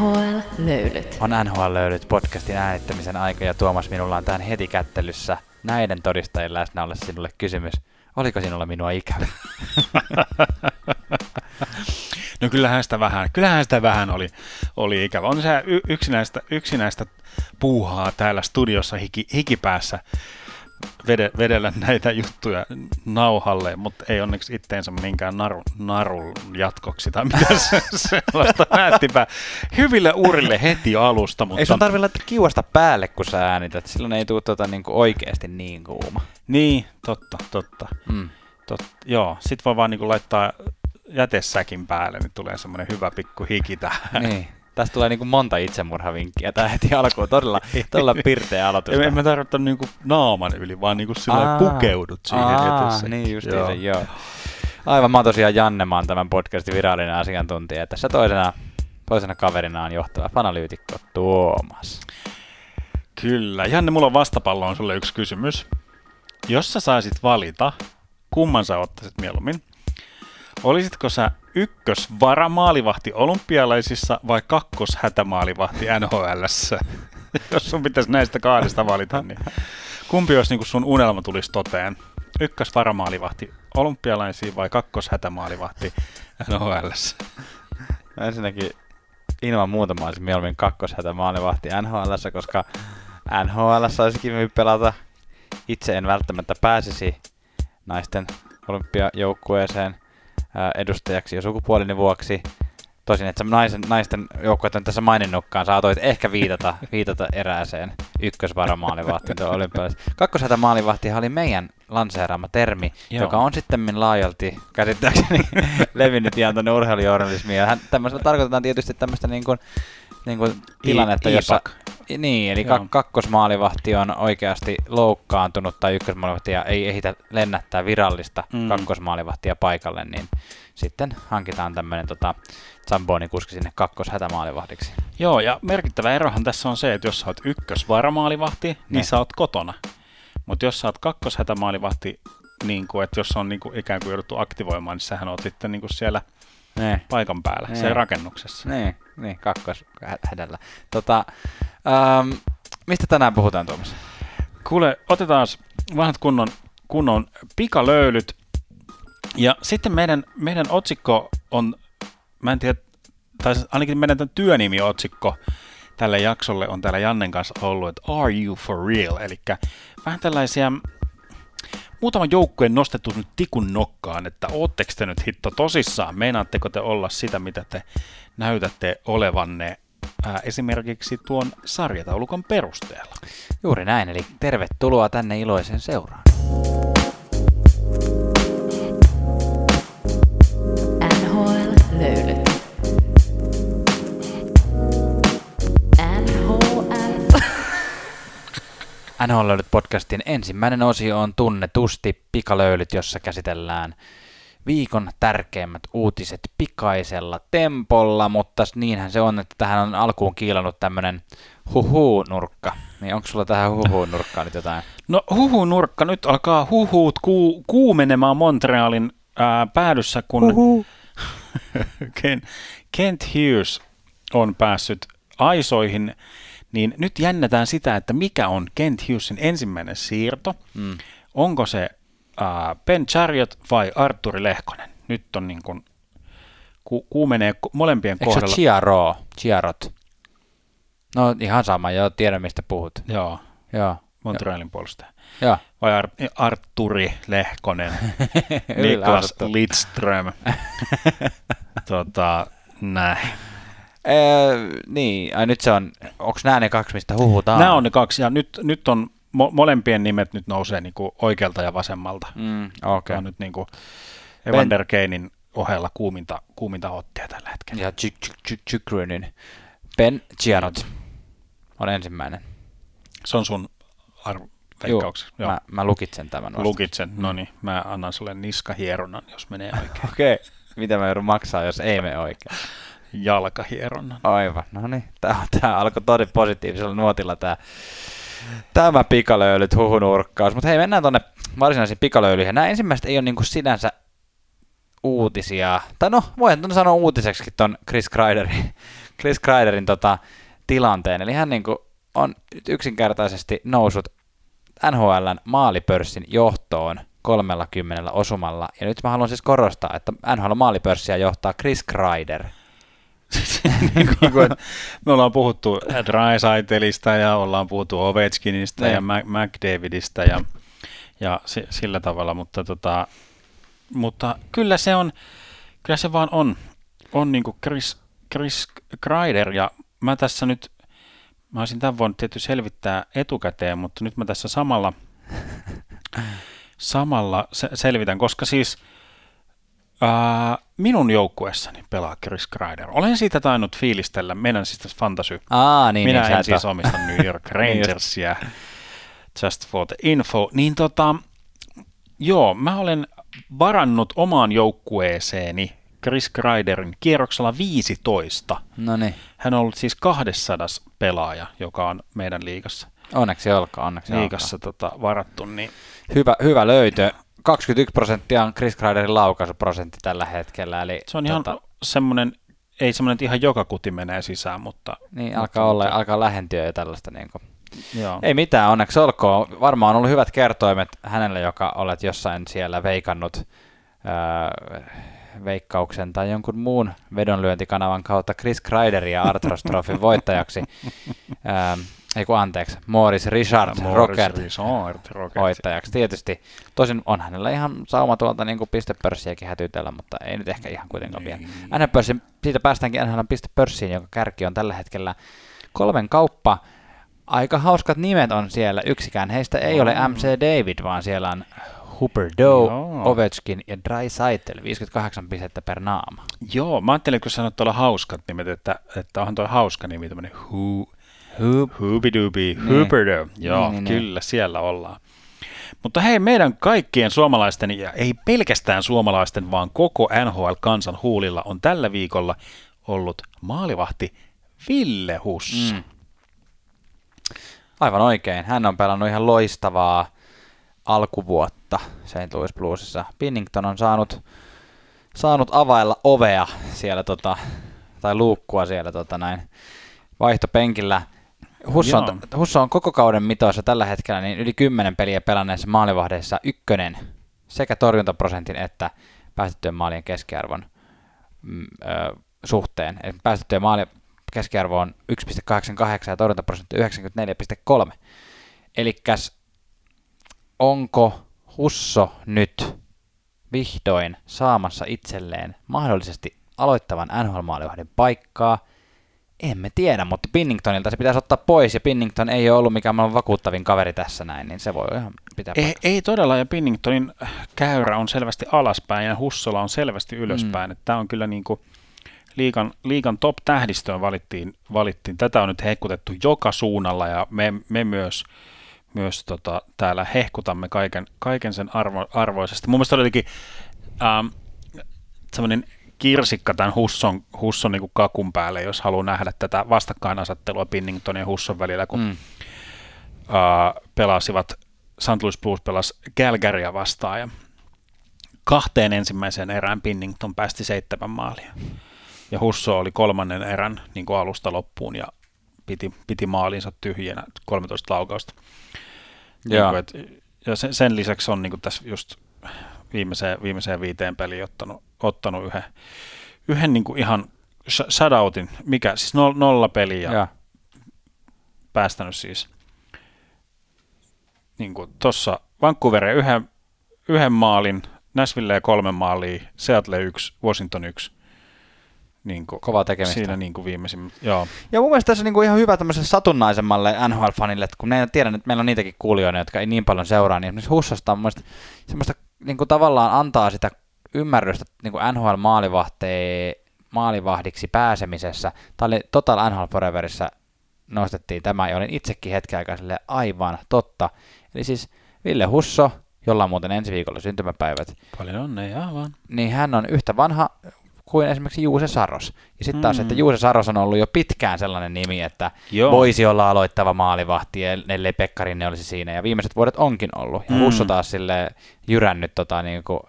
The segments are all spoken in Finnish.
NHL-löylyt. On NHL-löylyt podcastin äänittämisen aika ja Tuomas minulla on tähän heti kättelyssä näiden todistajien läsnä olla sinulle kysymys. Oliko sinulla minua ikävä? No kyllähän sitä vähän, kyllähän sitä vähän oli, oli ikävä. On se y- yksinäistä, yksinäistä puuhaa täällä studiossa hiki, hikipäässä vede, vedellä näitä juttuja nauhalle, mutta ei onneksi itteensä minkään naru, narun jatkoksi tai mitä se, sellaista näyttipä hyville urille heti alusta. Mutta... Ei sun tarvitse laittaa kiuasta päälle, kun sä äänität. Silloin ei tule tota, niinku oikeasti niin kuuma. Niin, totta, totta. Mm. Tot, joo, sit voi vaan niinku laittaa jätesäkin päälle, niin tulee semmoinen hyvä pikku hiki tähän. Niin. Tästä tulee niinku monta itsemurhavinkkiä. Tää heti alkuun todella, todella pirteä aloitus. En, en mä tarkoita niinku naaman yli, vaan niinku sillä pukeudut siihen aa, jätesäkin. Niin justiinsa, joo. joo. Aivan, mä oon tosiaan Janne, mä oon tämän podcastin virallinen asiantuntija. Tässä toisena, toisena kaverina on johtava fanalyytikko Tuomas. Kyllä. Janne, mulla on vastapallo on sulle yksi kysymys. Jos sä saisit valita, kumman sä ottaisit mieluummin? Olisitko sä ykkösvara maalivahti olympialaisissa vai kakkoshätämaalivahti NHLssä? Jos sun pitäisi näistä kahdesta valita, niin kumpi olisi niin sun unelma tulisi toteen? Ykkösvaramaalivahti olympialaisiin vai kakkoshätämaalivahti NHLssä? Ensinnäkin ilman muuta mä olisin mieluummin kakkoshätä maalivahti NHLssä, koska NHLssä olisi kiva pelata. Itse en välttämättä pääsisi naisten olympiajoukkueeseen edustajaksi jo sukupuolini vuoksi. Tosin, että naisen, naisten joukkueet on tässä maininnutkaan, saatoit ehkä viitata, viitata erääseen ykkösvaramaalivahtiin tuolla olympialaisessa. Kakkoshätä maalivahtihan oli meidän lanseeraama termi, Joo. joka on sitten laajalti käsittääkseni levinnyt ihan tuonne urheilujournalismiin. Ja hän, tämmöisellä tarkoitetaan tietysti tämmöistä niin kuin, niin kuin tilannetta, I- jossa... Niin, eli Joo. ka- kakkosmaalivahti on oikeasti loukkaantunut tai ykkösmaalivahti ja ei ehitä lennättää virallista Mm. kakkosmaalivahtia paikalle, niin sitten hankitaan tämmöinen tota, Zamboni-kuski sinne kakkoshätämaalivahdiksi. Joo, ja merkittävä erohan tässä on se, että jos sä oot ykkösvaramaalivahti, niin Ne. sä oot kotona. Mutta jos sä oot kakkoshätämaalivahti, niin kuin, että jos on niin kuin, ikään kuin jouduttu aktivoimaan, niin sähän oot sitten niin siellä Ne. paikan päällä, Ne. siellä rakennuksessa. Niin, niin kakkoshädällä. Tota, ähm, mistä tänään puhutaan Tuomas? Kuule, otetaan vanhat kunnon, kunnon pikalöylyt. Ja sitten meidän, meidän otsikko on, mä en tiedä, tai ainakin meidän tämän työnimi-otsikko tälle jaksolle on täällä Jannen kanssa ollut, että Are you for real? Eli vähän tällaisia muutaman joukkueen nostettu nyt tikun nokkaan, että ootteko te nyt hitto tosissaan? Meinaatteko te olla sitä, mitä te näytätte olevanne ää, esimerkiksi tuon sarjataulukon perusteella? Juuri näin, eli tervetuloa tänne iloisen seuraan. NHL podcastin ensimmäinen osio on tunnetusti pikalöylyt, jossa käsitellään viikon tärkeimmät uutiset pikaisella tempolla, mutta niinhän se on, että tähän on alkuun kiilannut tämmönen huhu-nurkka. Niin onko sulla tähän huhu-nurkkaan nyt jotain? No huhu nurkka, nyt alkaa huhuut ku, kuumenemaan Montrealin ää, päädyssä, kun Huhu. Kent Hughes on päässyt aisoihin, niin nyt jännätään sitä, että mikä on Kent Hughesin ensimmäinen siirto. Mm. Onko se ää, Ben Chariot vai Arturi Lehkonen? Nyt on niin kuin, ku, kuumenee molempien Eikö kohdalla. Chiaro? Chiarot? No ihan sama, joo, tiedän mistä puhut. Joo, Joo, Montrealin puolustaja. joo. Vai Ar- Arturi Lehkonen, Niklas. Lidström. tota, näin. Öö, niin, ai nyt se on, onko nämä ne kaksi, mistä huhutaan? Nämä on ne kaksi, ja nyt, nyt on mo- molempien nimet nyt nousee niin kuin oikealta ja vasemmalta. Mm, Okay. on nyt niin kuin Evander Kanein ohella kuuminta, kuuminta hottia tällä hetkellä. Ja Chikrynin. Ben Chiarot on ensimmäinen. Se on sun arvo veikkauksessa. Joo. Mä, mä lukitsen tämän vasta. Lukit sen. No niin, mä annan sulle niskahieronnan, jos menee oikein. Okei. Okay. Mitä mä joudun maksaa, jos ei mene oikein? Jalkahieronnan. Aivan, no niin. Tää, tää alkoi tosi positiivisella nuotilla tää, tämä pikalöylyt huhunurkkaus. Mutta hei, mennään tonne varsinaisiin pikalöylyihin. Nämä ensimmäiset ei ole niinku sinänsä uutisia. Tai no, voin ton sanoa uutiseksi ton Chris Kreiderin, Chris Kreiderin tota, tilanteen. Eli hän niin on yksinkertaisesti noussut NHLn maalipörssin johtoon 30 osumalla. Ja nyt mä haluan siis korostaa, että NHL maalipörssiä johtaa Chris Kreider. niin kuin, me ollaan puhuttu Drysaitelista ja ollaan puhuttu Ovechkinista Ne. ja Mac- McDavidista ja, ja si- sillä tavalla, mutta, tota, mutta kyllä se on, kyllä se vaan on, on niin kuin Chris, Chris Kreider ja mä tässä nyt, mä olisin tämän voinut tietysti selvittää etukäteen, mutta nyt mä tässä samalla, samalla se- selvitän, koska siis ää, minun joukkueessani pelaa Chris Kreider. Olen siitä tainnut fiilistellä, meidän siis tässä fantasy. Aa, niin, Minä niin, en siis omista New York Rangersia, just for the info. Niin tota, joo, mä olen varannut omaan joukkueeseeni Chris Kreiderin kierroksella 15. No niin, Hän on ollut siis 200 pelaaja, joka on meidän liigassa, onneksi olkoon, onneksi liigassa tota, varattu. Niin. Hyvä, hyvä löytö. 21 prosenttia on Chris Kreiderin laukaisuprosentti tällä hetkellä. Eli se on ihan tota, semmoinen, ei semmoinen, että ihan joka kuti menee sisään, mutta niin, mutta alkaa olla, tota, alkaa lähentyä jo tällaista. Niin kuin. joo. Ei mitään, onneksi olkoon. Varmaan on ollut hyvät kertoimet hänelle, joka olet jossain siellä veikannut ää, veikkauksen tai jonkun muun vedonlyöntikanavan kautta Chris Kreideria Artros Trophyn voittajaksi. Ää, ei kun anteeksi, Morris Richard Morris Rockert Richard Rockert. voittajaksi. Tietysti, tosin on hänellä ihan sauma tuolta niin kuin pistepörssiäkin hätytellä, mutta ei nyt ehkä ihan kuitenkaan vielä. Niin. NHL-pörssin, siitä päästäänkin NHL pistepörssiin, jonka kärki on tällä hetkellä kolmen kauppa. Aika hauskat nimet on siellä. Yksikään heistä ei ole MC David, vaan siellä on Hooper Doe, Joo. Ovechkin ja Draisaitl, 58 pistettä per naama. Joo, mä ajattelin, kun sanoit tuolla hauskat nimet, että, että onhan tuo hauska nimi, tämmöinen hu, Hoop. Hoobidubi, Niin. Joo, Niin, niin, kyllä, siellä ollaan. Mutta hei, meidän kaikkien suomalaisten, ja ei pelkästään suomalaisten, vaan koko NHL-kansan huulilla on tällä viikolla ollut maalivahti Ville Husso. Mm. Aivan oikein. Hän on pelannut ihan loistavaa alkuvuotta St. Louis Bluesissa. Pinnington on saanut, saanut availla ovea siellä, tota, tai luukkua siellä tota näin, vaihtopenkillä. Husso on, Joo. Husso on koko kauden mitoissa tällä hetkellä niin yli 10 peliä pelanneissa maalivahdeissa ykkönen sekä torjuntaprosentin että päästettyjen maalien keskiarvon mm, ö, suhteen. Eli päästettyjen maalien keskiarvo on 1,88 ja torjuntaprosentti 94,3. Eli onko Husso nyt vihdoin saamassa itselleen mahdollisesti aloittavan NHL-maalivahdin paikkaa? Emme tiedä, mutta Pinningtonilta se pitäisi ottaa pois, ja Pinnington ei ole ollut mikään maailman vakuuttavin kaveri tässä näin, niin se voi ihan pitää Ei, ei todella, ja Pinningtonin käyrä on selvästi alaspäin, ja Hussola on selvästi ylöspäin. Mm. Tämä on kyllä niin kuin liikan, liikan top-tähdistöön valittiin, valittiin. Tätä on nyt hehkutettu joka suunnalla, ja me, me myös, myös tota, täällä hehkutamme kaiken, kaiken sen arvo, arvoisesti. Mun mielestä oli jotenkin ähm, semmoinen kirsikka tämän Husson, Husson niin kuin kakun päälle, jos haluaa nähdä tätä vastakkainasettelua Pinningtonin ja Husson välillä, kun Mm. uh, pelasivat, St. Louis Blues pelasi Calgarya vastaan ja kahteen ensimmäiseen erään Pinnington päästi seitsemän maalia. Ja Husso oli kolmannen erän niin kuin alusta loppuun ja piti, piti maalinsa tyhjänä 13 laukausta. Niin Joo. kuin, et, ja sen, sen lisäksi on niin kuin tässä just viimeiseen, viimeiseen viiteen peliin ottanut, ottanut yhden, yhden niin kuin ihan sh- shutoutin, mikä siis nolla, nolla peliä Joo. päästänyt siis niin kuin tuossa Vancouveria yhden, yhden maalin, Nashville kolme maalia, Seattle yksi, Washington yksi. Niin kuin, Kovaa tekemistä. Siinä niin kuin viimeisin, joo. Ja mun mielestä tässä on niinku ihan hyvä tämmöiselle satunnaisemmalle NHL-fanille, että kun ne tiedän, että meillä on niitäkin kuulijoita, jotka ei niin paljon seuraa, niin esimerkiksi Hussosta on mun mielestä semmoista niinku tavallaan antaa sitä ymmärrystä niinku NHL-maalivahteen maalivahdiksi pääsemisessä. Tämä oli Total NHL Foreverissa nostettiin tämä, ja olin itsekin hetken aikaa silleen, aivan totta. Eli siis Ville Husso, jolla on muuten ensi viikolla syntymäpäivät, Paljon onnea vaan. niin hän on yhtä vanha kuin esimerkiksi Juuse Saros. Ja sitten taas, Mm. että Juuse Saros on ollut jo pitkään sellainen nimi, että Joo. voisi olla aloittava maalivahti, ellei Pekkarinne olisi siinä. Ja viimeiset vuodet onkin ollut. Ja Mm. Husso taas sille jyrännyt tota, niin kuin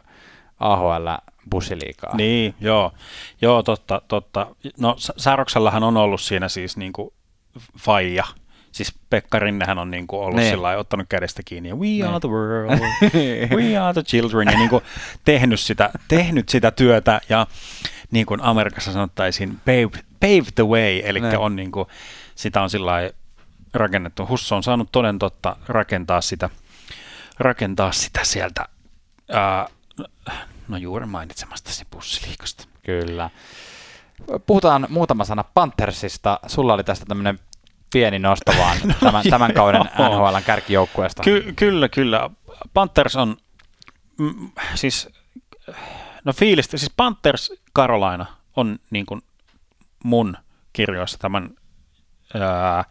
AHL bussiliikaa. Niin, joo. Joo, totta, totta. No Säroksellahan on ollut siinä siis niin kuin faija. Siis Pekka Rinnehän on niin kuin ollut niin. sillä ottanut kädestä kiinni ja we niin. are the world, we are the children ja niin kuin tehnyt, sitä, tehnyt sitä työtä ja niin kuin Amerikassa sanottaisiin pave, pave the way, eli niin. on niin kuin, sitä on sillä rakennettu. Husso on saanut toden totta rakentaa sitä, rakentaa sitä sieltä ää, no juuri mainitsemastasi bussiliikasta. Kyllä. Puhutaan muutama sana Panthersista. Sulla oli tästä tämmöinen pieni nosto vaan no, tämän, tämän kauden NHLn kärkijoukkueesta. Ky- kyllä, kyllä. Panthers on, mm, siis, no fiilistä, siis Panthers Carolina on niin kuin mun kirjoissa tämän, ää,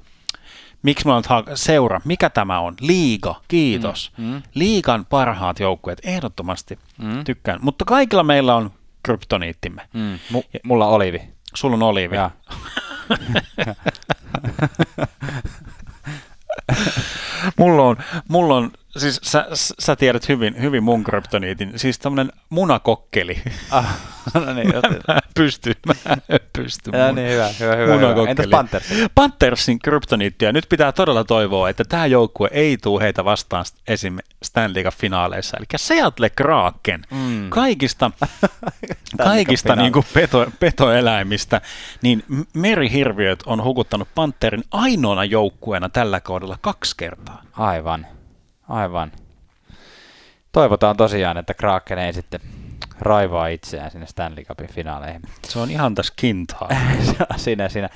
miksi mä olen seura, mikä tämä on? Liiga, kiitos. Mm, mm. Liigan parhaat joukkueet, ehdottomasti mm. tykkään. Mutta kaikilla meillä on kryptoniittimme. Mm. M- mulla on olivi. Sulla on olivi. mulla on, mulla on siis sä, sä tiedät hyvin, hyvin mun kryptoniitin, siis tämmönen munakokkeli. Ah, no niin, mä pysty, mä pysty. Ja niin, hyvä, hyvä, hyvä. hyvä. Entäs Panthersin? Panthersin kryptoniittia. Nyt pitää todella toivoa, että tämä joukkue ei tule heitä vastaan esim. Stanley finaaleissa. Eli Seattle Kraken. Mm. Kaikista, kaikista niin kuin peto, petoeläimistä, niin merihirviöt on hukuttanut Panterin ainoana joukkueena tällä kaudella kaksi kertaa. Aivan. Aivan. Toivotaan tosiaan, että Kraken ei sitten raivaa itseään sinne Stanley Cupin finaaleihin. Se on ihan tässä kintaa. siinä, siinä.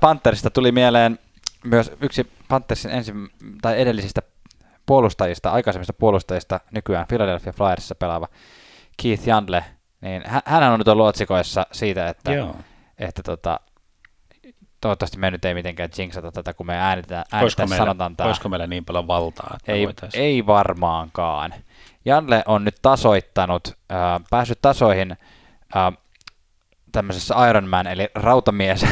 Pantherista tuli mieleen myös yksi Panthersin ensi, tai edellisistä puolustajista, aikaisemmista puolustajista, nykyään Philadelphia Flyersissa pelaava Keith Jandle, niin hän on nyt ollut otsikoissa siitä, että, Joo. että tota, toivottavasti me nyt ei mitenkään jinxata tätä, kun me äänetään, äänetään meillä, sanotaan tämä. Olisiko meillä niin paljon valtaa? Että ei, ei varmaankaan. Janle on nyt tasoittanut, äh, päässyt tasoihin äh, tämmöisessä Ironman, eli rautamies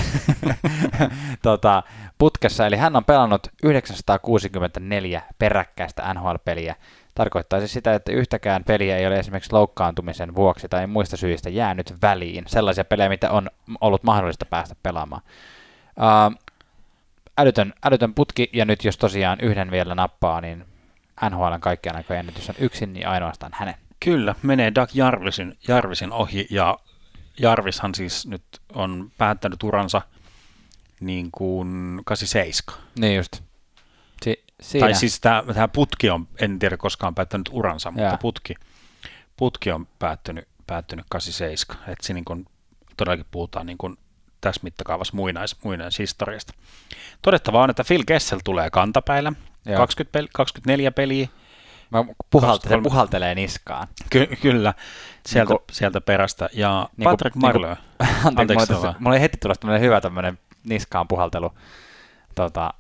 tota, putkessa, eli hän on pelannut 964 peräkkäistä NHL-peliä. Tarkoittaisi sitä, että yhtäkään peliä ei ole esimerkiksi loukkaantumisen vuoksi tai muista syistä jäänyt väliin. Sellaisia pelejä, mitä on ollut mahdollista päästä pelaamaan. Uh, älytön, älytön putki, ja nyt jos tosiaan yhden vielä nappaa, niin NHLn kaikkien aikojen ennätys on yksin, niin ainoastaan hänen. Kyllä, menee Doug Jarvisin, Jarvisin ohi, ja Jarvishan siis nyt on päättänyt uransa niin kuin 87. Niin just. Si- siinä. Tai siis tämä putki on, en tiedä koskaan päättänyt uransa, mutta Jaa. putki, putki on päättynyt, päättynyt 87. Että siinä niin kuin, todellakin puhutaan niin kuin tässä mittakaavassa muinais, muinaishistoriasta. Todettavaa on, että Phil Kessel tulee kantapäillä, 20 peli, 24 peliä. Mä puhalte, se puhaltelee niskaan. Ky- kyllä, sieltä, niin sieltä perästä. Ja niin Patrick niin Marleau. Anteeksi, anteeksi mulla, mulla ei heti tulla tämmöinen hyvä tämmöinen niskaan puhaltelu tota,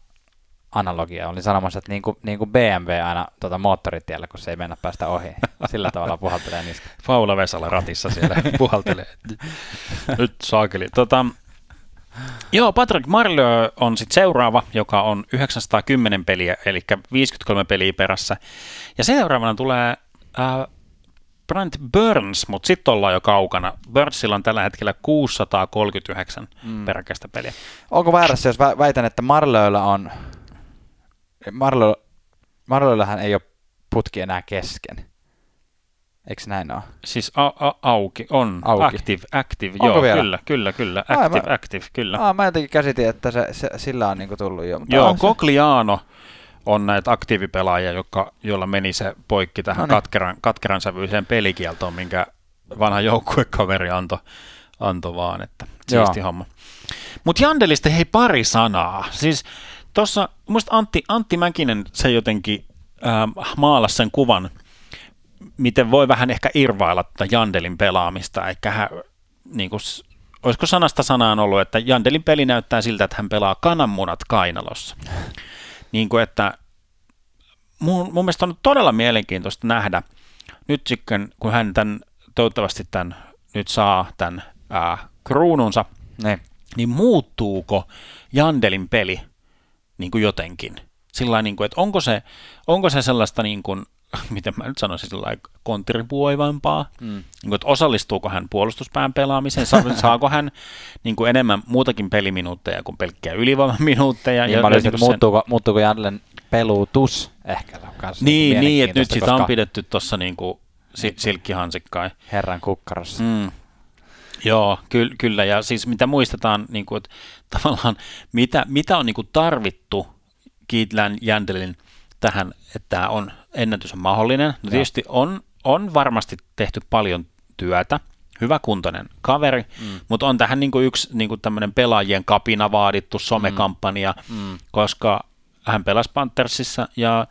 analogia. Olin sanomassa, että niin kuin, niin kuin BMW aina tuota moottoritiellä, kun se ei mennä päästä ohi. Sillä tavalla puhaltelee niistä. Paula Vesala ratissa siellä puhaltelee. Nyt saakeli. Tota, joo, Patrick Marleau on sitten seuraava, joka on 910 peliä, eli 53 peliä perässä. Ja seuraavana tulee äh, Brent Burns, mutta sitten ollaan jo kaukana. Burnsilla on tällä hetkellä 639 mm. peräkäistä peliä. Onko väärässä, jos väitän, että Marleaulla on Marlo, Marloillahan ei ole putki enää kesken. Eikö näin ole? Siis a- a- auki, on. Auki. Active, active, Onko joo, vielä? kyllä, kyllä, kyllä. Active, Aa, mä, active, kyllä. Aa, mä jotenkin käsitin, että se, se, sillä on niinku tullut jo. Mutta joo, Cogliano on näitä aktiivipelaajia, jotka, joilla meni se poikki tähän no niin. katkeran, katkeran sävyiseen pelikieltoon, minkä vanha joukkuekaveri antoi anto vaan, että siisti Joo. homma. Mutta Jandelista hei pari sanaa. Siis Tuossa, muista Antti, Antti Mäkinen se jotenkin äh, maalasi sen kuvan, miten voi vähän ehkä irvailla tätä Jandelin pelaamista, eikä hän, niin kuin, olisiko sanasta sanaan ollut, että Jandelin peli näyttää siltä, että hän pelaa kananmunat kainalossa. Niin kuin, että mun, mun mielestä on todella mielenkiintoista nähdä, nyt sitten kun hän tämän, toivottavasti tämän, nyt saa tämän ää, kruununsa, ne. niin muuttuuko Jandelin peli niin kuin jotenkin. Sillä niin kuin, että onko se, onko se sellaista niin kuin miten mä nyt sanoisin, sellainen kontribuoivampaa. Mm. Niin kuin, että osallistuuko hän puolustuspään pelaamiseen, Sa- saako hän niin kuin enemmän muutakin peliminuutteja kuin pelkkiä ylivoimaminuutteja. Niin ja- olisin, ja että niin kuin muuttuuko, muuttuuko Jandlen pelutus ehkä. Se on kans Niin, niin että nyt sitä on koska pidetty tuossa niin kuin si- silkkihansikkain. Herran kukkarossa. Mm. Joo, ky- kyllä. Ja siis mitä muistetaan, niin kuin, että tavallaan mitä, mitä on niin kuin tarvittu Keith Jändelin tähän, että tämä on, ennätys on mahdollinen. No tietysti on, on varmasti tehty paljon työtä, hyväkuntoinen kaveri, mm. mutta on tähän niin kuin yksi niin kuin tämmöinen pelaajien kapina vaadittu somekampanja, mm. koska hän pelasi Panthersissa ja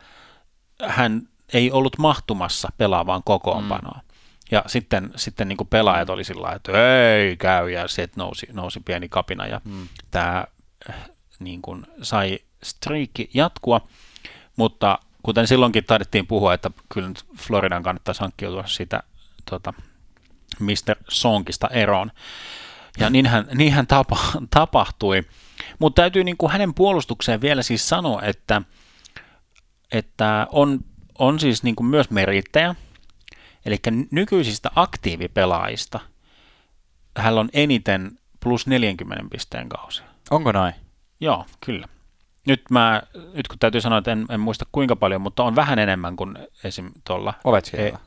hän ei ollut mahtumassa pelaavaan kokoonpanoon. Mm. Ja sitten, sitten niin kuin pelaajat oli sillä että ei käy, ja sieltä nousi, nousi pieni kapina, ja mm. tämä äh, niin kuin sai striikki jatkua, mutta kuten silloinkin taidettiin puhua, että kyllä nyt Floridan kannattaisi hankkiutua siitä tota, Mr. Sonkista eroon. Ja niinhän, niinhän tapa, tapahtui. Mutta täytyy niin kuin hänen puolustukseen vielä siis sanoa, että, että on, on siis niin kuin myös merittäjä, Eli nykyisistä aktiivipelaajista hänellä on eniten plus 40 pisteen kausia. Onko noin? Joo, kyllä. Nyt, mä, nyt kun täytyy sanoa, että en, en muista kuinka paljon, mutta on vähän enemmän kuin esim. tuolla Ovechkinilla?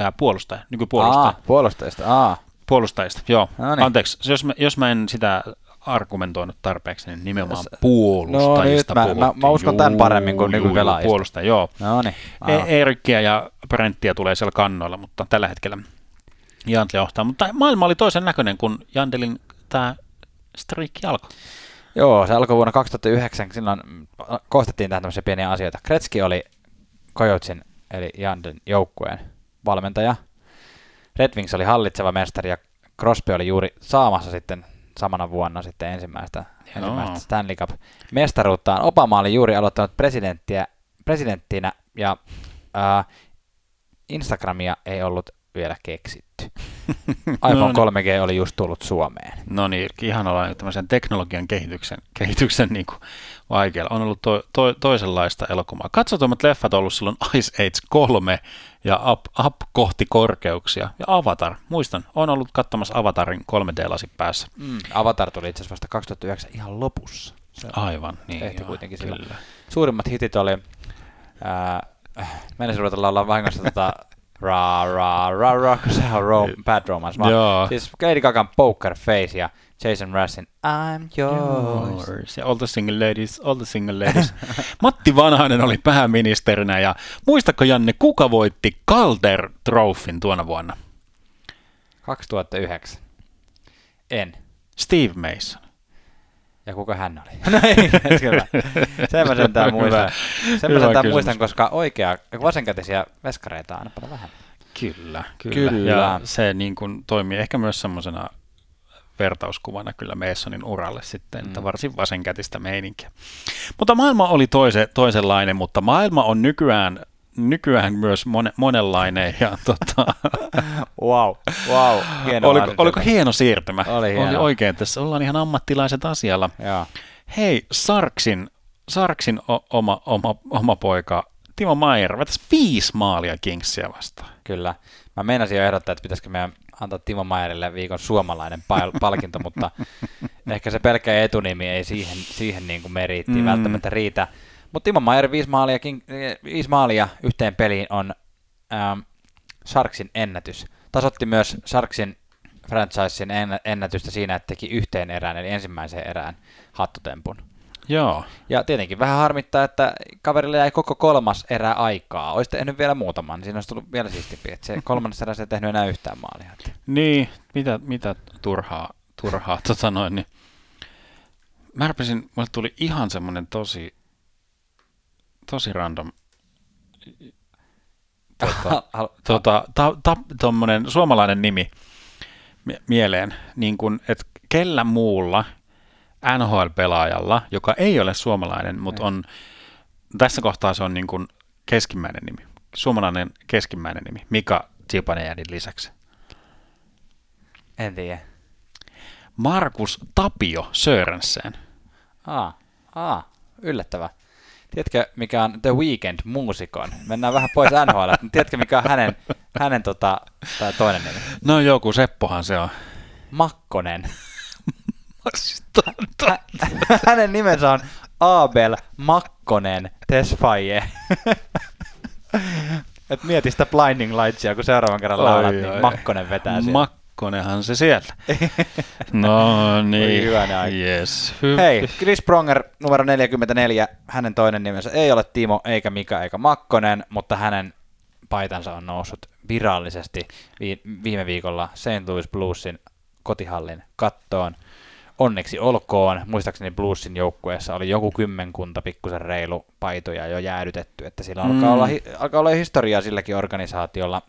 ää, puolustaja, nykypuolustaja. Aa, puolustajista. Aa. Puolustajista, joo. No niin. Anteeksi, jos mä, jos mä en sitä argumentoinut tarpeeksi, niin nimenomaan No puolustajista nyt mä- mä- mä uskon tämän paremmin kuin Juu, nykypelaajista. juu, Puolustaja, joo. No niin. E- Erikkiä ja Brenttiä tulee siellä kannoilla, mutta tällä hetkellä Jantle johtaa. Mutta maailma oli toisen näköinen, kun Jandelin tämä striikki alkoi. Joo, se alkoi vuonna 2009. Silloin mm, koostettiin tähän tämmöisiä pieniä asioita. Kretski oli Kojotsin, eli Janden joukkueen valmentaja. Red Wings oli hallitseva mestari ja Crosby oli juuri saamassa sitten samana vuonna sitten ensimmäistä, ensimmäistä Stanley Cup-mestaruuttaan. Obama oli juuri aloittanut presidenttiä, presidenttinä ja ää, Instagramia ei ollut vielä keksitty. iPhone No 3G oli just tullut Suomeen. No niin, ihan ollaan tämmöisen teknologian kehityksen, kehityksen niin kuin vaikealla. On ollut to, to, toisenlaista elokuvaa. Katsotummat leffat on ollut silloin Ice Age 3 ja Up, Up kohti korkeuksia ja Avatar. Muistan, on ollut katsomassa Avatarin 3D-lasi päässä. Mm. Avatar tuli itse asiassa vasta 2009 ihan lopussa. Se Aivan, niin tehty joo, kuitenkin kyllä. silloin. Suurimmat hitit oli, ää, menisin ruveta laulaa vahingossa tota ra ra ra ra, kun se on ro- Bad Romance. Vaan, Joo. Siis Lady Gagan Poker Face ja Jason Rassin I'm yours. Yours. Ja all the single ladies, all the single ladies. Matti Vanhanen oli pääministerinä ja muistatko Janne, kuka voitti Calder Trophyn tuona vuonna? 2009. En. Steve Mason. Ja kuka hän oli? no ei, kyllä. Sen mä sentään muistan. Sen mä sentään muistan, koska oikea, vasenkätisiä veskareita on aina paljon vähemmän. Kyllä, kyllä. Kyllä. Ja se niin kuin toimii ehkä myös semmoisena vertauskuvana kyllä Masonin uralle sitten, että Mm. varsin vasenkätistä meininkiä. Mutta maailma oli toise, toisenlainen, mutta maailma on nykyään, nykyään myös mone, monenlainen. Ja tota, Wow, wow. Hieno oliko, oliko hieno siirtymä? Oli hieno. Oli oikein, tässä ollaan ihan ammattilaiset asialla. Joo. Hei, Sarksin, Sarksin o- oma, oma, oma poika Timo Maier vetäisi viisi maalia Kingsia vastaan. Kyllä. Mä meinasin jo ehdottaa, että pitäisikö meidän antaa Timo Maierille viikon suomalainen pal- palkinto, mutta ehkä se pelkkä etunimi ei siihen, siihen niin kuin meriittiin mm. välttämättä riitä. Mutta Timo Maier viisi maalia, eh, viisi maalia yhteen peliin on ähm, Sharksin ennätys. Tasotti myös Sharksin franchisein ennä- ennätystä siinä, että teki yhteen erään, eli ensimmäiseen erään hattutempun. Joo. Ja tietenkin vähän harmittaa, että kaverille jäi koko kolmas erä aikaa. Olisi tehnyt vielä muutaman, niin siinä olisi tullut vielä siistimpi. Että se kolmannessa erässä ei tehnyt enää yhtään maalia. Niin, mitä, mitä turhaa, turhaa tota noin, niin mä rupesin, mulle tuli ihan semmonen tosi, tosi random tota, Hal- tota, ta, ta, tommonen suomalainen nimi mie- mieleen, niin kun, että kellä muulla NHL-pelaajalla, joka ei ole suomalainen, mutta Ei. on, tässä kohtaa se on niin kuin keskimmäinen nimi, suomalainen keskimmäinen nimi, Mika Zibanejadin lisäksi. En tiedä. Markus Tapio Sörensen. Aa, aa, yllättävää. Tiedätkö, mikä on The Weeknd muusikon? Mennään vähän pois NHL, mutta tiedätkö, mikä on hänen, hänen tota, tai toinen nimi? No joku Seppohan se on. Makkonen. hänen nimensä on Abel Makkonen Tesfaye. Et mieti sitä Blinding Lightsia, kun seuraavan kerran laulat, niin Makkonen vetää siellä. Makkonenhan se siellä. no niin, aika. yes. Hei, Chris Pronger, numero 44, hänen toinen nimensä ei ole Timo, eikä Mika, eikä Makkonen, mutta hänen paitansa on noussut virallisesti vi- viime viikolla St. Louis Bluesin kotihallin kattoon. Onneksi olkoon, muistaakseni Bluesin joukkueessa oli joku kymmenkunta pikkusen reilu paitoja jo jäädytetty, että sillä alkaa, olla, alkaa olla historiaa silläkin organisaatiolla.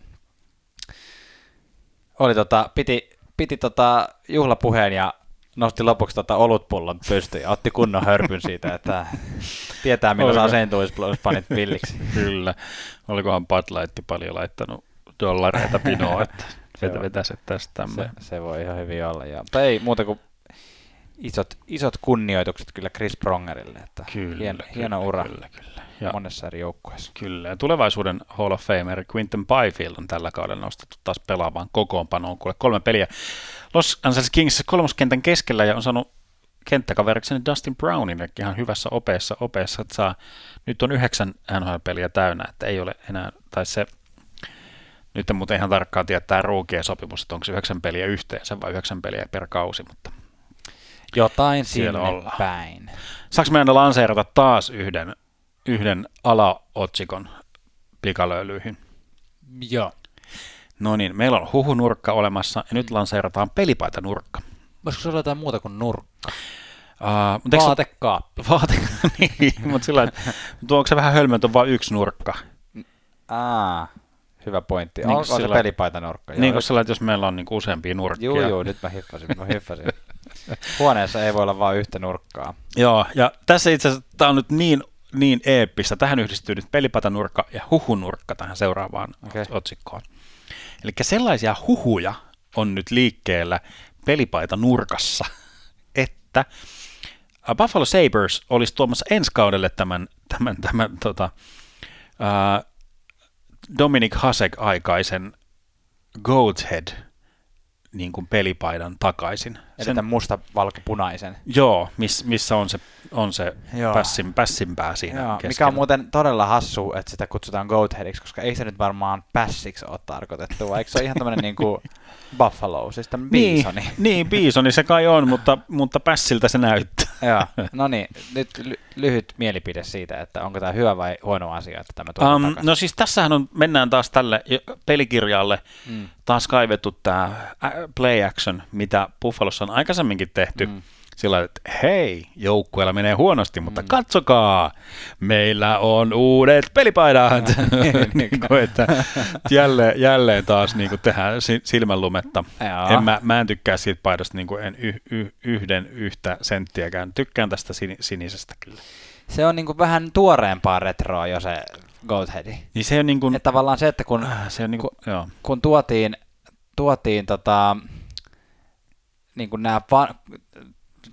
Oli tota, piti, piti tota juhlapuheen ja nosti lopuksi tota olutpullon pystyyn ja otti kunnon hörpyn siitä, että tietää millä saa. Louis Blues-fanit villiksi. Kyllä. Olikohan Light paljon laittanut dollareita pinoa, että vetä, vetäiset tästä tämmöinen. Se, se, voi ihan hyvin olla, joo. Mutta ei muuta kuin isot, isot kunnioitukset kyllä Chris Prongerille, että kyllä, hieno, kyllä, hieno ura kyllä, kyllä. Ja, monessa eri joukkueessa. Kyllä, ja tulevaisuuden Hall of Famer Quinton Byfield on tällä kaudella nostettu taas pelaamaan kokoonpanoon, kuule kolme peliä Los Angeles Kings kolmoskentän keskellä ja on saanut kenttäkaverikseni Dustin Brownin ihan hyvässä opeessa, opeessa että saa, nyt on yhdeksän NHL-peliä täynnä, että ei ole enää, tai se, nyt en muuten ihan tarkkaan tiedä tämä ruukien sopimus, että onko se yhdeksän peliä yhteensä vai yhdeksän peliä per kausi, mutta jotain sinne ollaan. päin. Saanko meidän lanseerata taas yhden, yhden alaotsikon pikalöilyihin? Joo. No niin, meillä on huhunurkka olemassa ja nyt lanseerataan pelipaitanurkka. Voisiko se olla jotain muuta kuin nurkka? Uh, mutta Vaatekaappi. Vaate, niin, mutta sillä tuo onko se vähän hölmöntö vain yksi nurkka? Aa, hyvä pointti. Niin onko se pelipaitanurkka? Niin kuin sillä, että jos meillä on niin useampia nurkkia. Joo, joo, nyt mä hiffasin, mä hiffasin. Huoneessa ei voi olla vain yhtä nurkkaa. Joo, ja tässä itse asiassa tämä on nyt niin, niin eeppistä. Tähän yhdistyy nyt pelipatanurkka ja huhunurkka tähän seuraavaan okay. otsikkoon. Eli sellaisia huhuja on nyt liikkeellä pelipaita nurkassa, että Buffalo Sabres olisi tuomassa ensi kaudelle tämän, tämän, tämän tota, uh, Dominic Hasek-aikaisen Goat's Head niin kuin pelipaidan takaisin. Eli Sen, musta valkopunaisen. Joo, miss, missä on se, on se pässin, pässinpää siinä joo, Mikä on muuten todella hassu, että sitä kutsutaan Goatheadiksi, koska ei se nyt varmaan pässiksi ole tarkoitettu, vai eikö se ole ihan tämmöinen niin kuin Buffalo, siis tämmöinen biisoni. Niin, niin, biisoni se kai on, mutta, mutta pässiltä se näyttää. Joo, no niin, nyt lyhyt mielipide siitä, että onko tämä hyvä vai huono asia, että tämä tulee um, No siis tässähän on, mennään taas tälle pelikirjalle, mm. taas kaivettu tämä play action, mitä Buffalossa on aikaisemminkin tehty. Mm sillä että hei, joukkueella menee huonosti, mutta mm. katsokaa, meillä on uudet pelipaidat. niin, kuin, että jälleen, jälleen taas niin kuin tehdään silmänlumetta. En, mä, mä en tykkää siitä paidasta niin kuin en y, y, yhden yhtä senttiäkään. Tykkään tästä sin, sinisestä kyllä. Se on niin kuin vähän tuoreempaa retroa jo se Goatheadi. Niin se on niin kuin, että tavallaan se, että kun, äh, se on niin kuin, kun, joo. kun tuotiin, tuotiin tota, niin kuin nämä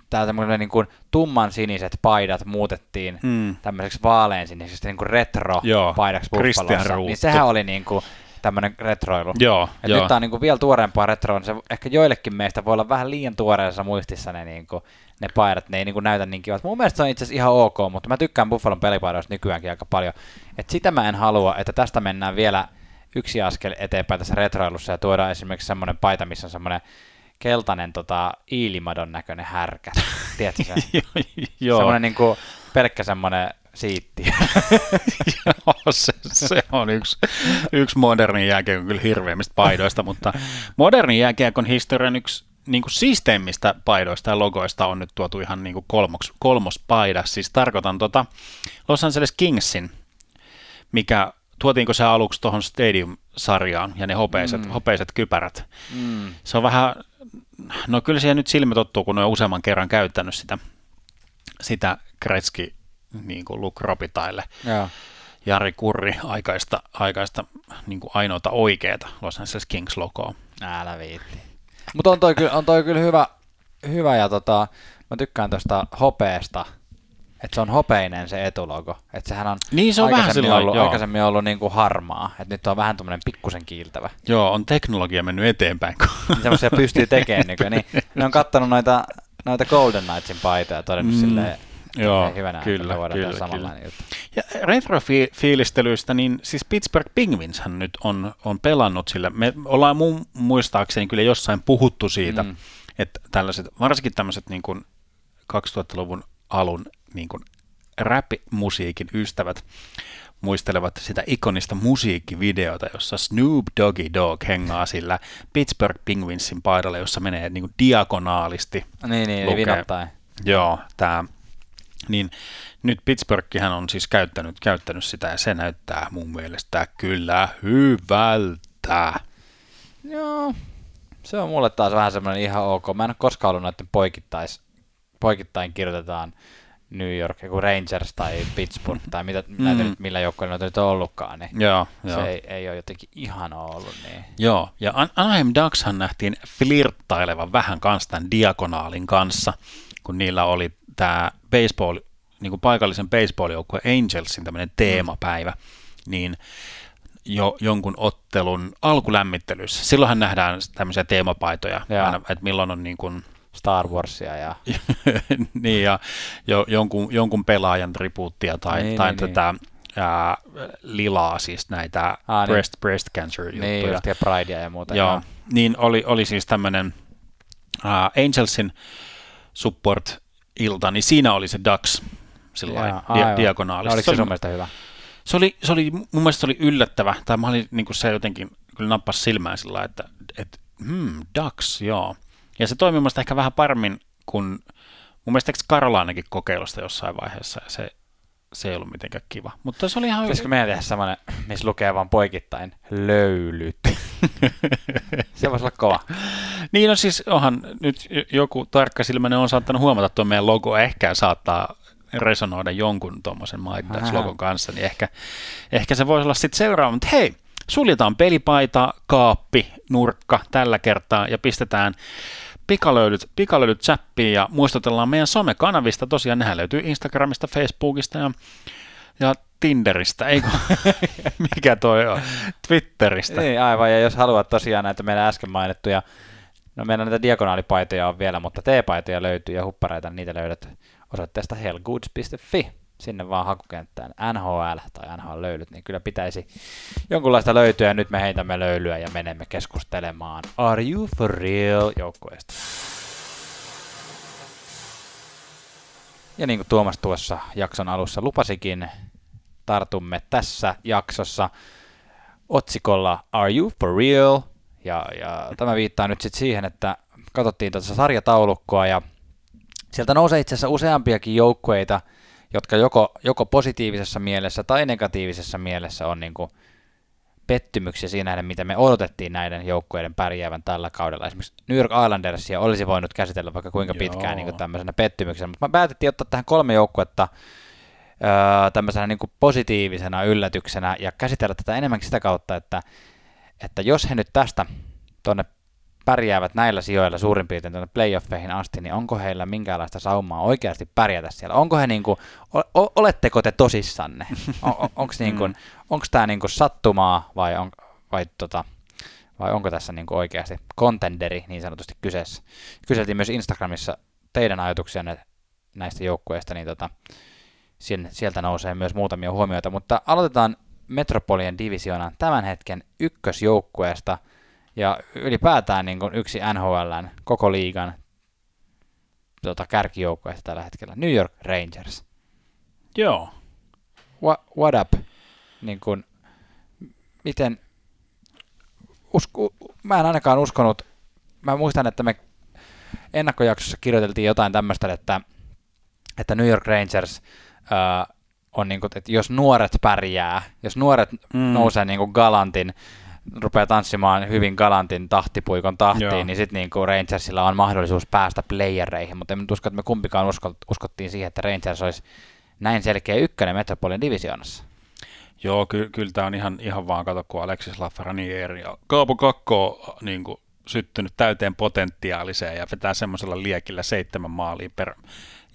tää tämmöinen niin kuin tumman siniset paidat muutettiin mm. tämmöiseksi vaalean siniseksi niin kuin retro-paidaksi Buffalossa, niin sehän oli niin kuin tämmöinen retroilu. Joo, Et joo. Nyt tämä on niin kuin vielä tuoreempaa retroa, niin se ehkä joillekin meistä voi olla vähän liian tuoreessa muistissa ne, niin kuin, ne paidat, ne ei niin kuin näytä niin kivat. Mun mielestä se on itse asiassa ihan ok, mutta mä tykkään Buffalon pelipaidoista nykyäänkin aika paljon. Et sitä mä en halua, että tästä mennään vielä yksi askel eteenpäin tässä retroilussa ja tuodaan esimerkiksi semmoinen paita, missä on semmoinen keltainen tota, iilimadon näköinen härkä. Tiedätkö se? Joo. Semmoinen niin kuin, pelkkä semmoinen siitti. Joo, se, se, on yksi, yksi modernin jääkiekon kyllä hirveimmistä paidoista, mutta modernin jääkiekon historian yksi niin kuin siisteimmistä paidoista ja logoista on nyt tuotu ihan niin kuin kolmoks, kolmospaida. Siis tarkoitan tota Los Angeles Kingsin, mikä tuotiinko se aluksi tuohon Stadium-sarjaan ja ne hopeiset, mm. hopeiset kypärät. Mm. Se on vähän no kyllä siihen nyt silmä tottuu, kun on useamman kerran käyttänyt sitä, sitä Kretski niin kuin Luke Robitaille. Joo. Jari Kurri aikaista, aikaista niin kuin ainoata oikeeta Los Angeles Kings logoa. Älä viitti. Mutta on toi, on toi kyllä hyvä, hyvä ja tota, mä tykkään tuosta hopeesta, että se on hopeinen se etulogo. Että sehän on, Niin, se on vähän aikaisemmin, sillä ollut, joo. aikaisemmin ollut niin kuin harmaa, että nyt on vähän tuommoinen pikkusen kiiltävä. Joo, on teknologia mennyt eteenpäin. kun- Niin Semmoisia pystyy tekemään. Niin, niin ne on kattonut noita, noita Golden Knightsin paitoja ja todennut Mm, silleen, Joo, hyvänä, kyllä, voidaan kyllä, tehdä kyllä. juttu. Ja retrofiilistelyistä, niin siis Pittsburgh Penguinshan nyt on, on pelannut sillä. Me ollaan mun muistaakseni kyllä jossain puhuttu siitä. Mm. että tällaiset, varsinkin tämmöiset niin kuin 2000-luvun alun niin kuin rap-musiikin ystävät muistelevat sitä ikonista musiikkivideota, jossa Snoop Doggy Dogg hengaa sillä Pittsburgh Penguinsin paidalla, jossa menee niin kuin diagonaalisti Niin, niin, eli Lukee. vinottain. Joo, tämä. Niin nyt Pittsburghihän on siis käyttänyt, käyttänyt sitä ja se näyttää mun mielestä kyllä hyvältä. Joo, se on mulle taas vähän semmoinen ihan ok. Mä en ole koskaan ollut noiden poikittais, poikittain kirjoitetaan New York, joku Rangers tai Pittsburgh tai mitä, mm. näitä nyt, millä joukkoilla noita nyt on ollutkaan, niin Joo, se joo. ei, ei ole jotenkin ihan ollut niin. Joo, ja An- Anaheim Duckshan nähtiin flirttailevan vähän kanssa tämän diagonaalin kanssa, kun niillä oli tämä baseball, niin kuin paikallisen baseball-joukkue Angelsin tämmöinen teemapäivä, niin jo jonkun ottelun alkulämmittelyssä. Silloinhan nähdään tämmöisiä teemapaitoja, aina, että milloin on niin kuin, Star Warsia ja niin, ja jo, jonkun, jonkun pelaajan tribuuttia tai, Niin, tai niin, tätä ää, lilaa, siis näitä niin. breast, breast cancer juttuja. niin just ja Pridea ja muuta. Joo, niin oli, oli siis tämmöinen uh, Angelsin support-ilta, niin siinä oli se Ducks sillä dia- diagonaalisesti. Oliko se sun mielestä hyvä? se, oli, se oli, mun mielestä se oli yllättävä, tai mä olin, niin se jotenkin kyllä nappasi silmään sillä että, että hmm, Ducks, joo. Ja se toimi mun mielestä ehkä vähän paremmin kuin, mun mielestä eikö Karolainakin kokeilusta jossain vaiheessa, ja se, se ei ollut mitenkään kiva. Mutta se oli ihan Pitäisikö meidän tehdä semmoinen, missä lukee vaan poikittain löylyt? se voisi olla kova. Niin no siis onhan nyt joku tarkkasilmäinen on saattanut huomata tuon meidän logo, ehkä saattaa resonoida jonkun tuommoisen logon kanssa, niin ehkä, ehkä se voisi olla sitten seuraava. Mutta hei, suljetaan pelipaita, kaappi, nurkka tällä kertaa ja pistetään pikalöydyt, pikalöydyt chappiin ja muistutellaan meidän somekanavista. Tosiaan nehän löytyy Instagramista, Facebookista ja, ja Tinderistä, eikö? Mikä toi on? Twitteristä. Niin, aivan. Ja jos haluat tosiaan näitä meidän äsken mainittuja, no meillä näitä diagonaalipaitoja on vielä, mutta T-paitoja löytyy ja huppareita, niitä löydät osoitteesta hellgoods.fi. Sinne vaan hakukenttään NHL tai NHL-löylyt, niin kyllä pitäisi jonkunlaista löytyä. Ja nyt me heitämme löylyä ja menemme keskustelemaan Are You For Real joukkueesta. Ja niin kuin Tuomas tuossa jakson alussa lupasikin, tartumme tässä jaksossa otsikolla Are You For Real? Ja, ja tämä viittaa nyt sitten siihen, että katsottiin tuossa sarjataulukkoa ja sieltä nousee itse asiassa useampiakin joukkueita, jotka joko, joko positiivisessa mielessä tai negatiivisessa mielessä on niin kuin pettymyksiä siinä, mitä me odotettiin näiden joukkueiden pärjäävän tällä kaudella. Esimerkiksi New York Islandersia olisi voinut käsitellä vaikka kuinka pitkään Joo. niin kuin tämmöisenä pettymyksenä, mutta me päätettiin ottaa tähän kolme joukkuetta öö, tämmöisenä niin kuin positiivisena yllätyksenä ja käsitellä tätä enemmänkin sitä kautta, että, että jos he nyt tästä tuonne pärjäävät näillä sijoilla suurin piirtein tuonne playoffeihin asti, niin onko heillä minkäänlaista saumaa oikeasti pärjätä siellä? Onko he niinku, o- o- oletteko te tosissanne? On, on, onko niinku, onks tämä niinku sattumaa vai, on, vai, tota, vai onko tässä niinku oikeasti contenderi niin sanotusti kyseessä? Kyseltiin myös Instagramissa teidän ajatuksianne näistä joukkueista, niin tota, sieltä nousee myös muutamia huomioita, mutta aloitetaan Metropolien divisioonan tämän hetken ykkösjoukkueesta ja ylipäätään niin kuin yksi NHLn koko liigan tota, kärkijoukkueesta tällä hetkellä, New York Rangers. Joo. What, what up? Niin kuin, miten, usku, mä en ainakaan uskonut, mä muistan, että me ennakkojaksossa kirjoiteltiin jotain tämmöistä, että, että New York Rangers ää, on niin kuin, että jos nuoret pärjää, jos nuoret Mm. mm. nousee niin kuin galantin, rupeaa tanssimaan hyvin galantin tahtipuikon tahtiin, Joo. niin sitten niin kuin Rangersilla on mahdollisuus päästä playereihin, mutta en nyt usko, että me kumpikaan usko, uskottiin siihen, että Rangers olisi näin selkeä ykkönen Metropolin divisioonassa. Joo, ky- kyllä tämä on ihan, ihan vaan, kato, kun Alexis Lafreniere ja Kaapo Kakko on niin kuin, syttynyt täyteen potentiaaliseen ja vetää semmoisella liekillä seitsemän maalia per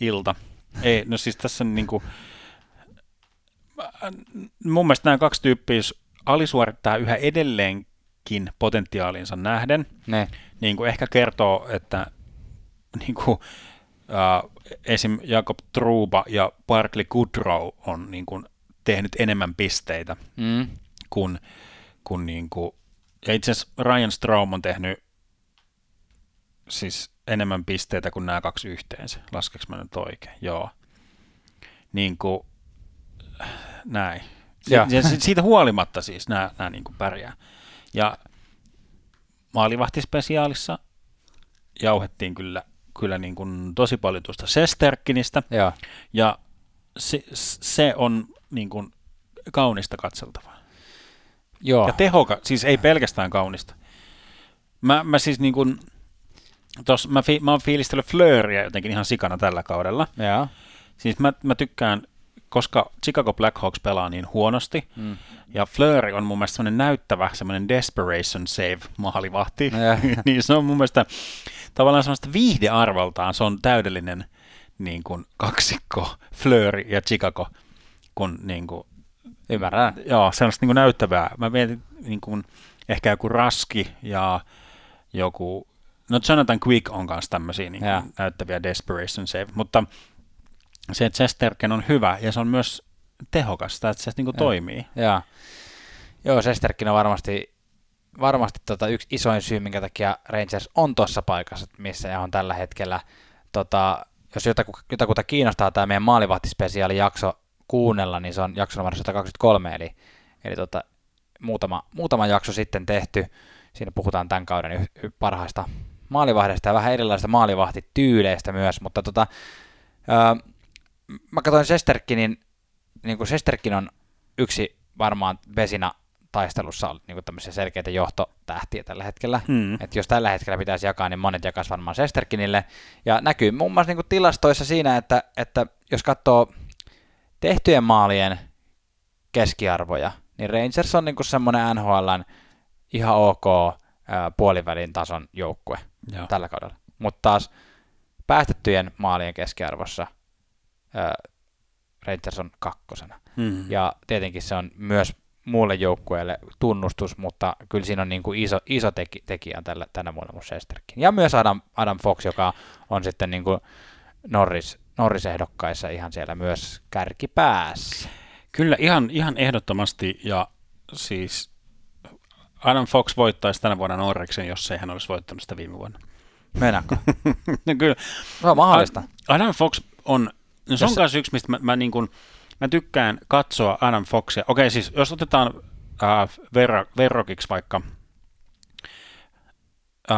ilta. Ei, no siis tässä on niinku, mun mielestä nämä kaksi tyyppiä alisuorittaa yhä edelleenkin potentiaalinsa nähden. Ne. Niin kuin ehkä kertoo, että niin kuin, äh, esim. Jakob Truba ja Barkley Goodrow on niin kuin, tehnyt enemmän pisteitä Mm. kuin, kuin, niin kuin ja itse asiassa Ryan Straum on tehnyt siis enemmän pisteitä kuin nämä kaksi yhteensä. Laskeks mä nyt oikein? Joo. Niin kuin, näin. Ja si- siitä huolimatta siis nämä, nämä niin kuin pärjää. Ja maalivahtispesiaalissa jauhettiin kyllä, kyllä niin kuin tosi paljon tuosta Sesterkinistä, Joo. ja se, se on niin kuin kaunista katseltavaa. Joo. Ja tehoka, siis ei pelkästään kaunista. Mä, mä siis niin kuin, tos, mä, fi, mä oon fiilistellyt Fleuria jotenkin ihan sikana tällä kaudella. Joo. Siis mä, mä tykkään, koska Chicago Blackhawks pelaa niin huonosti, Mm. ja Fleury on mun mielestä semmoinen näyttävä, semmoinen desperation save maalivahti, niin se on mun mielestä tavallaan semmoista viihdearvoltaan, se on täydellinen niin kuin kaksikko, Fleury ja Chicago, kun niin kuin, Ymmärrän. joo, sellaista niin kuin näyttävää. Mä mietin niin kuin, ehkä joku Raski ja joku, no Jonathan Quick on kanssa tämmöisiä niin kuin, näyttäviä desperation save, mutta se, että Sesterken on hyvä ja se on myös tehokas, että se niin kuin Joo. toimii. Joo. Joo, Sesterkin on varmasti, varmasti tota yksi isoin syy, minkä takia Rangers on tuossa paikassa, missä ne on tällä hetkellä. Tota, jos jotaku, jotakuta kiinnostaa tämä meidän maalivahtispesiaali jakso kuunnella, niin se on jakso numero 123, eli, eli tota, muutama, muutama jakso sitten tehty. Siinä puhutaan tämän kauden y- y- parhaista maalivahdesta ja vähän erilaisista maalivahtityyleistä myös, mutta tota, öö, mä katsoin Sesterkinin, niin kuin Sesterkin on yksi varmaan Vesina taistelussa on niin tämmöisiä selkeitä johtotähtiä tällä hetkellä. Hmm. Että jos tällä hetkellä pitäisi jakaa, niin monet jakaisi varmaan Sesterkinille. Ja näkyy muun muassa niin tilastoissa siinä, että, että jos katsoo tehtyjen maalien keskiarvoja, niin Rangers on niin semmoinen NHLn ihan ok ää, puolivälin tason joukkue Joo. tällä kaudella. Mutta taas päästettyjen maalien keskiarvossa Rangers on kakkosena. Hmm. Ja tietenkin se on myös muulle joukkueelle tunnustus, mutta kyllä siinä on niin kuin iso, iso teki, tekijä tällä, tänä vuonna mun Sesterkin. Ja myös Adam, Adam Fox, joka on sitten niin kuin Norris, Norris-ehdokkaissa ihan siellä myös kärkipäässä. Kyllä ihan, ihan ehdottomasti ja siis Adam Fox voittaisi tänä vuonna Norriksen, jos ei hän olisi voittanut sitä viime vuonna. Meinaatko? no kyllä. On mahdollista. Adam Fox on, no se on myös yksi, mistä mä, mä, niin kuin, mä tykkään katsoa Adam Foxia. Okei, siis jos otetaan äh, verro, verrokiksi vaikka äh,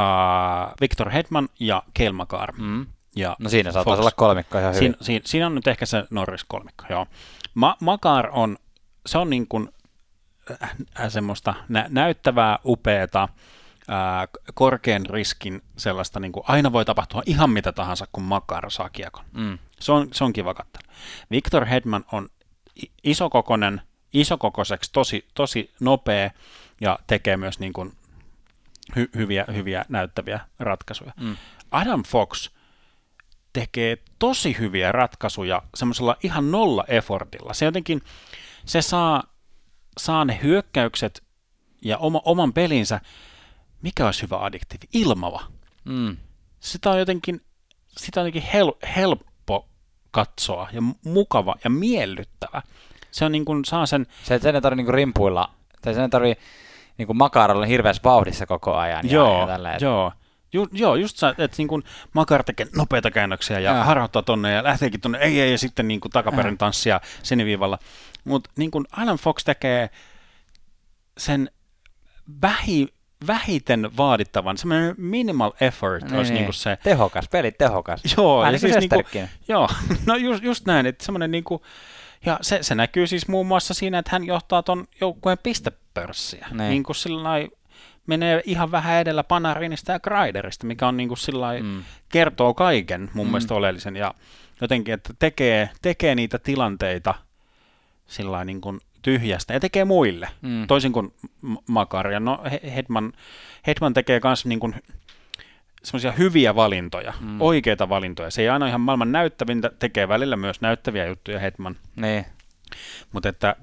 Victor Hedman ja Cale Makar. Mm. Ja No siinä saattaisi Fox. olla kolmikko ihan hyvin. Siin, siin, siinä on nyt ehkä se Norris kolmikko, joo. Ma, Makar on, se on niin kuin äh, semmoista nä, näyttävää, upeata, ää, korkean riskin sellaista, niin kuin aina voi tapahtua ihan mitä tahansa, kun Makar saa kiekon. Mm. Se on, se on kiva katsella. Victor Hedman on i- isokokoinen, isokokoiseksi, tosi, tosi nopea ja tekee myös niin kuin hy, hyviä, hyviä näyttäviä ratkaisuja. Mm. Adam Fox tekee tosi hyviä ratkaisuja semmoisella ihan nolla effortilla. Se jotenkin, se saa, saa ne hyökkäykset ja oma, oman pelinsä, mikä olisi hyvä addiktiivi, ilmava. Mm. Sitä on jotenkin, sitä on jotenkin hel, helppo katsoa ja mukava ja miellyttävä. Se on niin kuin, saa sen, Se, sen ei tarvitse niinku rimpuilla, tai sen ei tarvitse niinku makaara olla hirveässä vauhdissa koko ajan. Ja, joo, ja tällä, et- joo, Ju, joo, just sä, että niin kuin Makar tekee nopeita käännöksiä ja Joo. harhauttaa tonne ja lähteekin tonne, ei, ei, ja sitten niin kuin takaperin tanssia siniviivalla. Mutta niin kuin Alan Fox tekee sen vähi, vähiten vaadittavan, semmoinen minimal effort Niin, olisi niin. niin kuin se. Tehokas, peli tehokas. Joo, Vähän ja niin kuin siis niinku, Sesterkin. joo, no just, just näin, että semmoinen niinku, ja se, se näkyy siis muun muassa siinä, että hän johtaa ton joukkueen pistepörssiä. Niin. Niin kuin sillä menee ihan vähän edellä Panarinista ja Kreiderista, mikä on niin kuin sillä Mm. kertoo kaiken mun Mm. mielestä oleellisen ja jotenkin, että tekee, tekee niitä tilanteita sillä niin kuin tyhjästä ja tekee muille, Mm. toisin kuin M- Makar. Ja no He- Hedman, Hedman tekee myös niin kuin semmoisia hyviä valintoja, mm. oikeita valintoja. Se ei aina ihan maailman näyttävintä, tekee välillä myös näyttäviä juttuja Hetman. Niin. Mutta että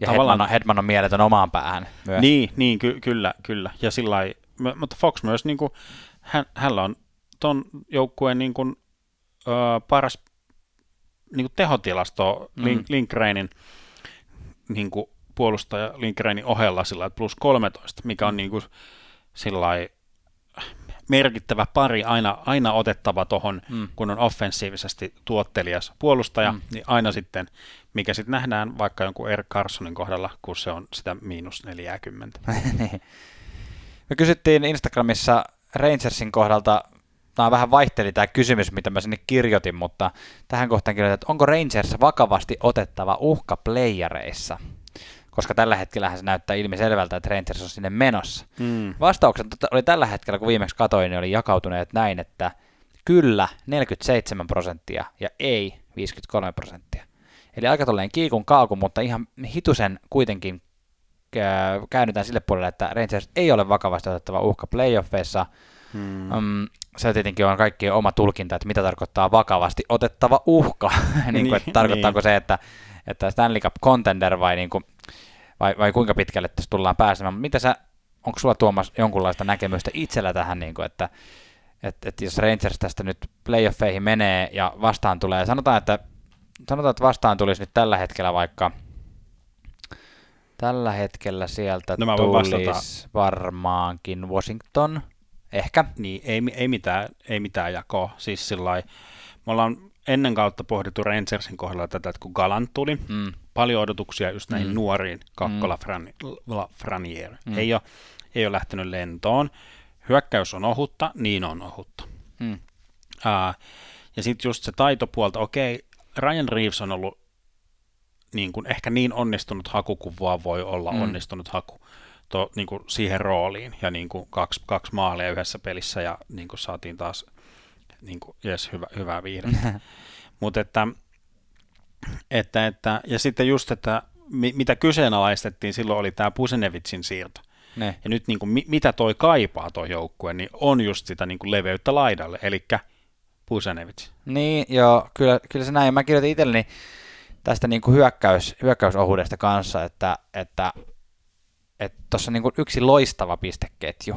Ja Hedman on, Hedman on mieletön omaan päähän myös. Niin, niin ky- kyllä, kyllä. Ja sillä mutta Fox myös, niin kuin, hän, hänellä on ton joukkueen niin kuin, ö, paras niin kuin tehotilasto mm. Link, Linkreinin niin kuin puolustaja Linkreinin ohella sillä että plus 13, mikä on mm. niin kuin, sillä merkittävä pari, aina, aina otettava tuohon, mm. kun on offensiivisesti tuottelias puolustaja, mm. niin aina sitten, mikä sitten nähdään vaikka jonkun Eric Carsonin kohdalla, kun se on sitä miinus 40. Me kysyttiin Instagramissa Rangersin kohdalta, tämä vähän vaihteli tämä kysymys, mitä mä sinne kirjoitin, mutta tähän kohtaan kirjoitin, että onko Rangers vakavasti otettava uhka playereissa? koska tällä hetkellä se näyttää ilmiselvältä, että Rangers on sinne menossa. Mm. Vastaukset oli tällä hetkellä, kun viimeksi katoin, niin oli jakautuneet näin, että kyllä 47 prosenttia ja ei 53 prosenttia. Eli aika tolleen kiikun kaakun, mutta ihan hitusen kuitenkin käännytään sille puolelle, että Rangers ei ole vakavasti otettava uhka playoffeissa. Hmm. Um, se tietenkin on kaikkien oma tulkinta, että mitä tarkoittaa vakavasti otettava uhka. niin kuin, että niin, tarkoittaako niin. se, että, että Stanley Cup contender vai, niin kuin, vai, vai kuinka pitkälle tässä tullaan pääsemään. Mitä sä, onko sulla Tuomas jonkunlaista näkemystä itsellä tähän, niin kuin, että, että, että jos Rangers tästä nyt playoffeihin menee ja vastaan tulee, sanotaan, että, sanotaan, että vastaan tulisi nyt tällä hetkellä vaikka – Tällä hetkellä sieltä no, tulisi varmaankin Washington, ehkä. Niin, ei, ei, mitään, ei mitään jakoa. Siis sillai, me ollaan ennen kautta pohdittu Rangersin kohdalla tätä, että kun Galant tuli, mm. paljon odotuksia just näihin mm. nuoriin, Kakkola, mm. Fran, Franier. Mm. Ei, ole, ei ole lähtenyt lentoon. Hyökkäys on ohutta, niin on ohutta. Mm. Uh, ja sitten just se taitopuolta, okei, Ryan Reeves on ollut niin kuin, ehkä niin onnistunut haku kuin vaan voi olla mm. onnistunut haku to, niin kuin siihen rooliin. Ja niin kuin kaksi, kaksi maalia yhdessä pelissä ja niin kuin saatiin taas niin kuin, yes, hyvä, hyvää viihdettä. Mutta että, että, että, ja sitten just, että mi, mitä kyseenalaistettiin silloin oli tämä Pusenevitsin siirto. Ne. Ja nyt niin kuin, mi, mitä toi kaipaa tuo joukkue, niin on just sitä niin kuin leveyttä laidalle, eli Pusenevits. Niin, joo, kyllä, kyllä se näin. Mä kirjoitin itselleni tästä niin kuin hyökkäys, hyökkäysohuudesta kanssa, että että tuossa on niin kuin yksi loistava pisteketju.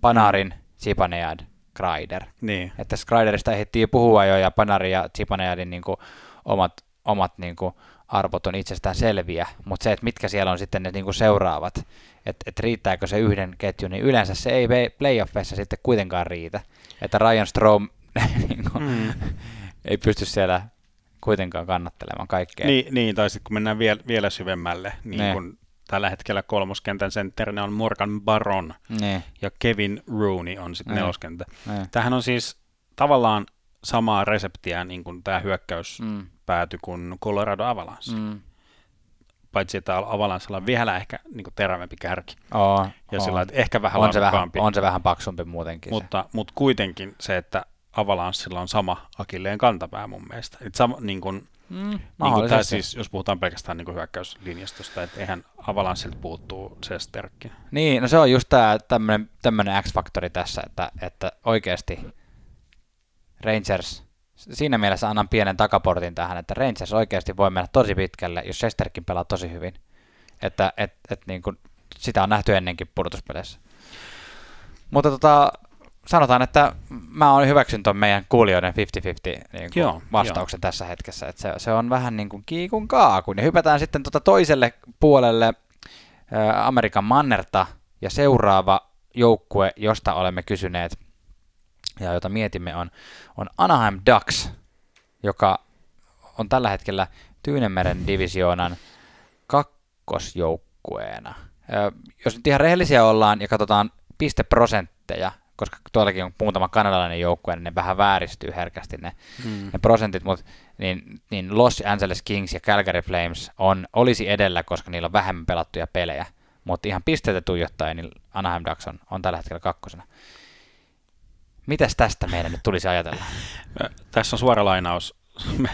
Panarin. Zibanejad, Kreider. Niin. Että Kreiderista ehdittiin puhua jo, ja Panarin ja Zibanejadin niin kuin omat, omat niin kuin arvot on itsestään selviä, mutta se, että mitkä siellä on sitten ne niin kuin seuraavat, että et riittääkö se yhden ketjun, niin yleensä se ei playoffeissa sitten kuitenkaan riitä. Että Ryan Strom niin kuin, mm. ei pysty siellä kuitenkaan kannattelemaan kaikkea. Niin, niin tai sitten kun mennään vielä, vielä syvemmälle, niin ne. kun tällä hetkellä kolmoskentän sentterinä on Morgan Baron ne. ja Kevin Rooney on sitten neloskentä. Tämähän on siis tavallaan samaa reseptiä niin kuin tämä hyökkäys mm. pääty kuin Colorado Avalanche. Mm. Paitsi, että Avalanchella on vielä ehkä niin kuin terävämpi kärki. Oo, ja sillä, että ehkä vähän on se vähän, on se vähän paksumpi muutenkin. Mutta, se. mutta kuitenkin se, että Avalanssilla on sama akilleen kantapää mun mielestä. Et sama, niin kun, mm, niin tai siis, jos puhutaan pelkästään niin hyökkäyslinjastosta, että eihän Avalanssilta puuttuu se sterkki. Niin, no se on just tämä tämmöinen X-faktori tässä, että, että oikeasti Rangers, siinä mielessä annan pienen takaportin tähän, että Rangers oikeasti voi mennä tosi pitkälle, jos Shesterkin pelaa tosi hyvin. Että et, et niin kun, sitä on nähty ennenkin pudotuspeleissä. Mutta tota, sanotaan, että mä oon hyväksyn tuon meidän kuulijoiden 50-50 niin joo, vastauksen joo. tässä hetkessä, että se, se on vähän niin kuin kiikun kaakun. Ja hypätään sitten tuota toiselle puolelle ä, Amerikan mannerta, ja seuraava joukkue, josta olemme kysyneet ja jota mietimme on, on Anaheim Ducks, joka on tällä hetkellä Tyynemeren divisioonan kakkosjoukkueena. Jos nyt ihan rehellisiä ollaan ja katsotaan pisteprosentteja, koska tuollakin on muutama kanadalainen joukkue, niin ne vähän vääristyy herkästi ne, hmm. ne prosentit, mutta niin, niin Los Angeles Kings ja Calgary Flames on, olisi edellä, koska niillä on vähemmän pelattuja pelejä, mutta ihan pisteitä tuijottaen, niin Anaheim Ducks on, on tällä hetkellä kakkosena. Mitäs tästä meidän nyt tulisi ajatella? Tässä on suora lainaus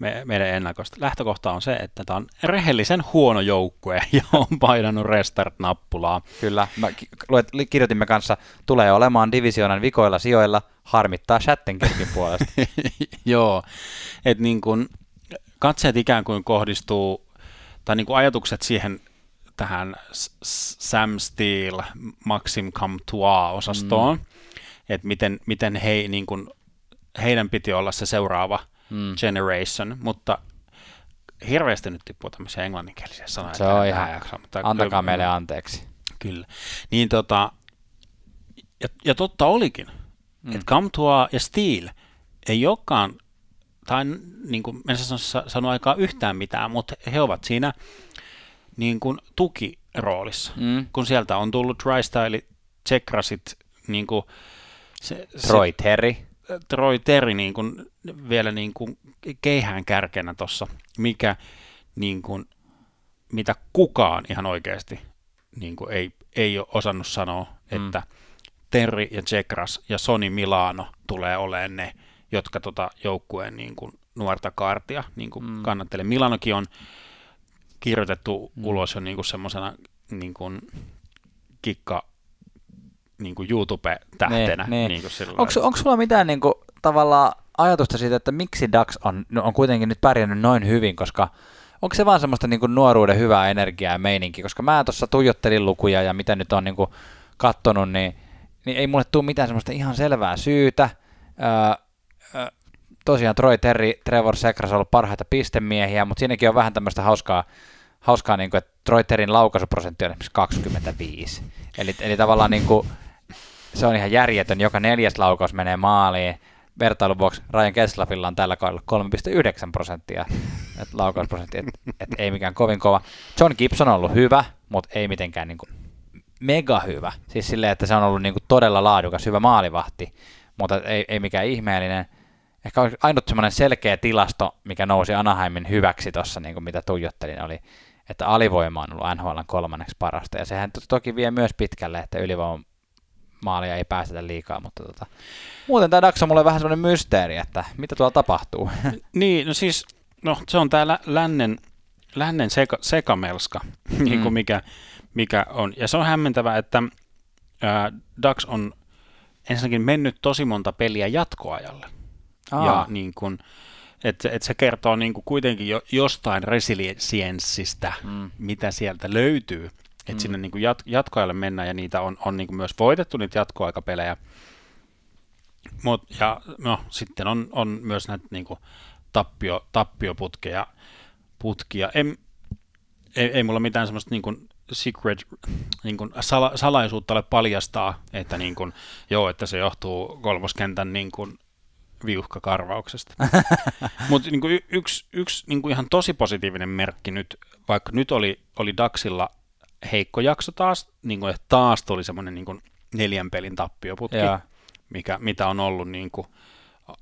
me, meidän ennakosta. Lähtökohta on se, että tämä on rehellisen huono joukkue ja on painanut restart-nappulaa. Kyllä. Mä kirjoitimme kanssa, tulee olemaan divisioonan vikoilla sijoilla, harmittaa Shattenkirkin puolesta. Joo, että niin kun katseet ikään kuin kohdistuu, tai niin kuin ajatukset siihen tähän Sam Steele, Maxim Comtois-osastoon, mm. että miten, miten he, niin kun, heidän piti olla se seuraava Mm. generation, mutta hirveästi nyt tippuu tämmöisiä englanninkielisiä sanoja. Se on ihan- jaksa, mutta Antakaa meille anteeksi. Kyllä. Niin tota, ja, ja totta olikin, mm. että Comtois ja Steel ei olekaan, tai niin kuin en sano, sano aikaa yhtään mitään, mutta he ovat siinä niin kuin tukiroolissa. Mm. Kun sieltä on tullut Trystyle, Tsekrasit, niin kuin se, Troy Terry. Troy Terry niin kuin, vielä niin kuin keihään kärkenä tuossa, mikä niin kuin, mitä kukaan ihan oikeasti niin kuin ei, ei ole osannut sanoa, Mm. että Terry ja Tsekras ja Sony Milano tulee olemaan ne, jotka tota joukkueen niin kuin nuorta kaartia niin kuin mm. kannattelee. Milanokin on kirjoitettu mm. ulos jo niin kuin semmoisena niin kuin kikka niin kuin YouTube-tähtenä. Niin, niin. Niin Onko, onko sulla mitään niin kuin, tavallaan ajatusta siitä, että miksi Dax on, no, on kuitenkin nyt pärjännyt noin hyvin, koska onko se vaan semmoista niin kuin nuoruuden hyvää energiaa ja meininki, koska mä tuossa tuijottelin lukuja ja mitä nyt on niin kuin kattonut, niin, niin ei mulle tule mitään semmoista ihan selvää syytä. Öö, öö, tosiaan Troy Terry, Trevor Sekras on ollut parhaita pistemiehiä, mutta siinäkin on vähän tämmöistä hauskaa, hauskaa niin kuin, että Troy Terryn laukaisuprosentti on esimerkiksi 25. Eli, eli tavallaan niin kuin, se on ihan järjetön, joka neljäs laukaus menee maaliin. Vertailun vuoksi Ryan Kesslafilla on tällä kaudella 3,9 prosenttia et laukausprosentti, et, et ei mikään kovin kova. John Gibson on ollut hyvä, mutta ei mitenkään niinku mega hyvä. Siis silleen, että se on ollut niinku todella laadukas, hyvä maalivahti, mutta ei, ei mikään ihmeellinen. Ehkä ainut semmoinen selkeä tilasto, mikä nousi Anaheimin hyväksi tuossa, niin mitä tuijottelin, oli, että alivoima on ollut NHL kolmanneksi parasta. Ja sehän to- toki vie myös pitkälle, että ylivoiman maalia ei päästetä liikaa, mutta tota, muuten tämä Dax on mulle vähän semmoinen mysteeri, että mitä tuolla tapahtuu. Niin, no siis, no se on täällä lännen, lännen seka, sekamelska, mm. niin kuin mikä, mikä on. Ja se on hämmentävä, että ää, Dax on ensinnäkin mennyt tosi monta peliä jatkoajalle. Aa. Ja niin kuin, että et se kertoo niin kuin kuitenkin jo, jostain resilienssistä, Mm. mitä sieltä löytyy. Että mm. sinne niin kuin jat, jatkoajalle mennään ja niitä on, on niin kuin myös voitettu niitä jatkoaikapelejä. Mut, ja no, sitten on, on myös näitä niin kuin tappio, tappioputkeja. Putkia. En, ei, ei mulla mitään semmoista niin kuin secret niin kuin sala, salaisuutta ole paljastaa, että, niin kuin, joo, että se johtuu kolmoskentän niin kuin viuhkakarvauksesta. Mutta niin yksi, yksi niin ihan tosi positiivinen merkki nyt, vaikka nyt oli, oli Daxilla heikko jakso taas, niin kuin, että taas tuli semmoinen niin kuin neljän pelin tappioputki, Joo. mikä, mitä on ollut niin kuin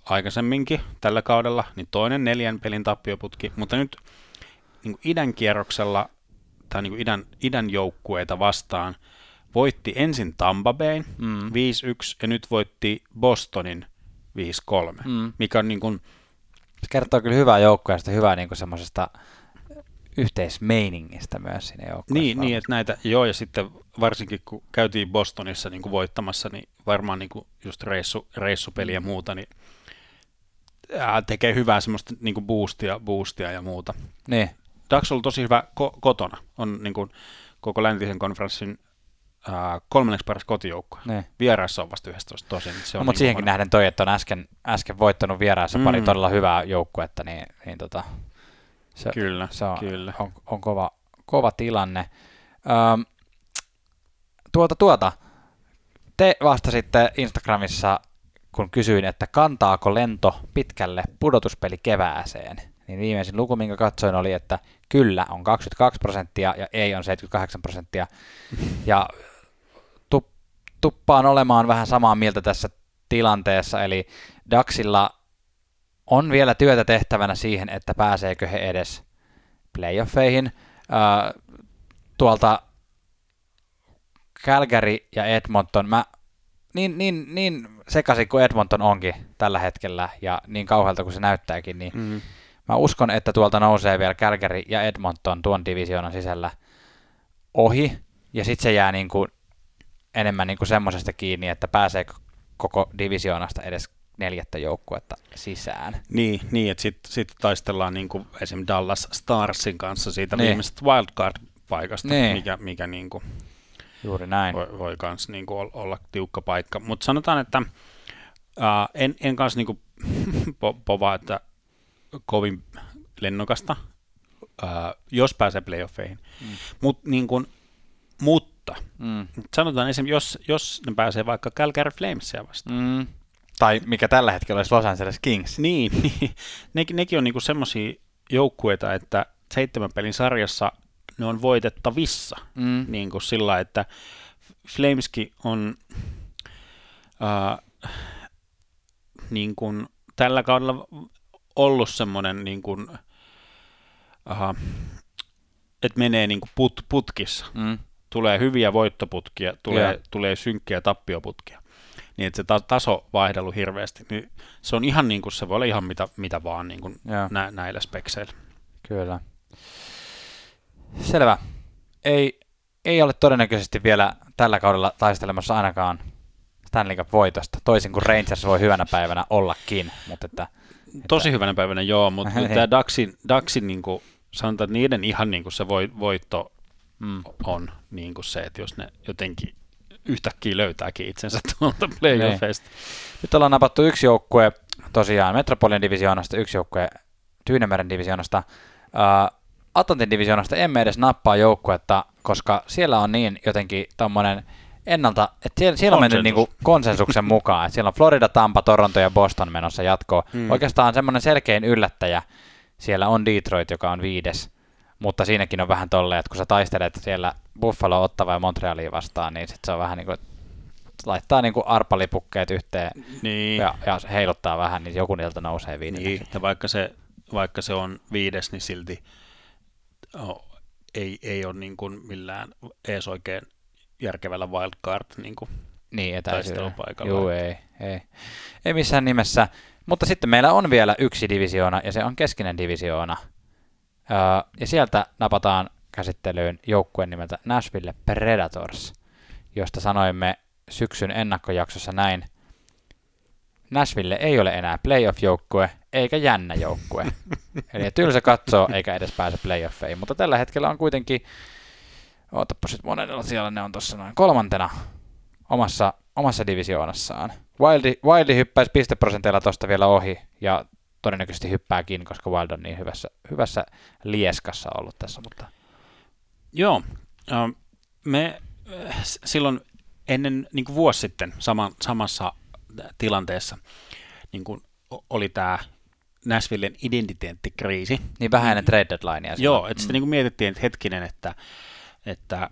aikaisemminkin tällä kaudella, niin toinen neljän pelin tappioputki, mutta nyt niin kuin idän kierroksella tai niin kuin idän, idän joukkueita vastaan voitti ensin Tampa Bayn Mm. 5-1 ja nyt voitti Bostonin 5-3, Mm. mikä on niin kuin, Se kertoo kyllä hyvää joukkueesta, hyvää niin kuin semmoisesta yhteismeiningistä myös siinä joukkueessa. niin, niin, että näitä, joo, ja sitten varsinkin kun käytiin Bostonissa niin kuin voittamassa, niin varmaan niin kuin just reissu, reissupeli ja muuta, niin ää, tekee hyvää semmoista niin kuin boostia, boostia ja muuta. Niin, Dax on ollut tosi hyvä ko- kotona, on niin kuin koko läntisen konferenssin ää, kolmanneksi paras kotijoukkue. niin. Vieraissa on vasta 11 tosin. niin Se No, on mutta niin siihenkin kuin- nähden toi, että on äsken, äsken voittanut vieraissa mm. pari todella hyvää joukkuetta, niin, niin tota, se, Kyllä, se on, kyllä. on, on kova, kova tilanne. Öm, tuota, tuota, te vastasitte Instagramissa, kun kysyin, että kantaako lento pitkälle pudotuspeli kevääseen. Niin viimeisin luku, minkä katsoin, oli, että kyllä on 22 prosenttia ja ei on 78 prosenttia. Ja tu, tuppaan olemaan vähän samaa mieltä tässä tilanteessa, eli Daxilla on vielä työtä tehtävänä siihen, että pääseekö he edes playoffeihin. Tuolta Calgary ja Edmonton, mä niin, niin, niin sekaisin kuin Edmonton onkin tällä hetkellä ja niin kauhealta kuin se näyttääkin, niin Mm. Mä uskon, että tuolta nousee vielä Calgary ja Edmonton tuon divisioonan sisällä ohi, ja sitten se jää niin kuin enemmän niin kuin semmoisesta kiinni, että pääsee koko divisioonasta edes neljättä joukkuetta sisään. Niin, niin että sitten sit taistellaan niin kuin esim. Dallas Starsin kanssa siitä niin. viimeisestä wildcard-paikasta, niin. mikä, mikä niin kuin Juuri näin. voi, voi kans niin kuin olla tiukka paikka. Mutta sanotaan, että uh, en, en kanssa niin kuin po, povaa, että kovin lennokasta, uh, jos pääsee playoffeihin. Mm. Mut, niin kuin, mutta mm. sanotaan esimerkiksi, jos, jos ne pääsee vaikka Calgary Flamesia vastaan, mm tai mikä tällä hetkellä olisi Los Angeles Kings. Niin, niin. Ne, nekin on niinku semmoisia joukkueita, että seitsemän pelin sarjassa ne on voitettavissa. Mm. Niin kuin sillä, että Flameski on äh, niin kuin tällä kaudella ollut semmoinen, niin kuin, äh, että menee niin kuin put, putkissa. Mm. Tulee hyviä voittoputkia, tulee, yeah. tulee synkkiä tappioputkia niin että se ta- taso vaihdellut hirveästi, niin se on ihan niin kuin, se voi olla ihan mitä, mitä vaan niin kuin nä- näillä spekseillä. Kyllä. Selvä. Ei, ei ole todennäköisesti vielä tällä kaudella taistelemassa ainakaan Stanley Cup-voitosta, toisin kuin Rangers voi hyvänä päivänä ollakin. Mutta että, että... Tosi hyvänä päivänä, joo, mutta niin. tämä Daxin, Daxin niin kuin, sanotaan, että niiden ihan niin kuin se voitto mm. on niin kuin se, että jos ne jotenkin yhtäkkiä löytääkin itsensä tuolta playoffeista. Niin. Nyt ollaan napattu yksi joukkue tosiaan Metropolian divisioonasta, yksi joukkue Tyynemeren divisioonasta. Uh, Atlantin divisioonasta emme edes nappaa joukkuetta, koska siellä on niin jotenkin tommonen ennalta, että siellä, siellä on mennyt niinku konsensuksen mukaan, että siellä on Florida, Tampa, Toronto ja Boston menossa jatkoon. Mm. Oikeastaan semmoinen selkein yllättäjä siellä on Detroit, joka on viides mutta siinäkin on vähän tolleen, että kun sä taistelet siellä Buffalo, Ottava ja Montrealia vastaan, niin sit se on vähän niin kuin, laittaa niin kuin arpalipukkeet yhteen niin. ja, ja, heiluttaa vähän, niin joku niiltä nousee viidenneksi. Niin, ja vaikka se, vaikka se on viides, niin silti oh, ei, ei ole niin kuin millään ees oikein järkevällä wildcard niin kuin niin, taistelupaikalla. Joo, ei, ei. Ei missään nimessä. Mutta sitten meillä on vielä yksi divisioona, ja se on keskinen divisioona. Ja sieltä napataan käsittelyyn joukkueen nimeltä Nashville Predators, josta sanoimme syksyn ennakkojaksossa näin. Nashville ei ole enää playoff-joukkue eikä jännä joukkue. Eli tylsä katsoo eikä edes pääse playoffeihin, mutta tällä hetkellä on kuitenkin, ootapa sitten monella siellä ne on tuossa noin kolmantena omassa, omassa divisioonassaan. Wildi, Wildi hyppäisi pisteprosenteilla tuosta vielä ohi ja todennäköisesti hyppääkin, koska Wild on niin hyvässä, hyvässä lieskassa ollut tässä. Mutta... Joo, me äh, silloin ennen niin kuin vuosi sitten sama, samassa tilanteessa niin kuin oli tämä Nashvillen identiteettikriisi. Niin vähän ennen trade deadlinea. Joo, että mm. sitten niin kuin mietittiin, että hetkinen, että että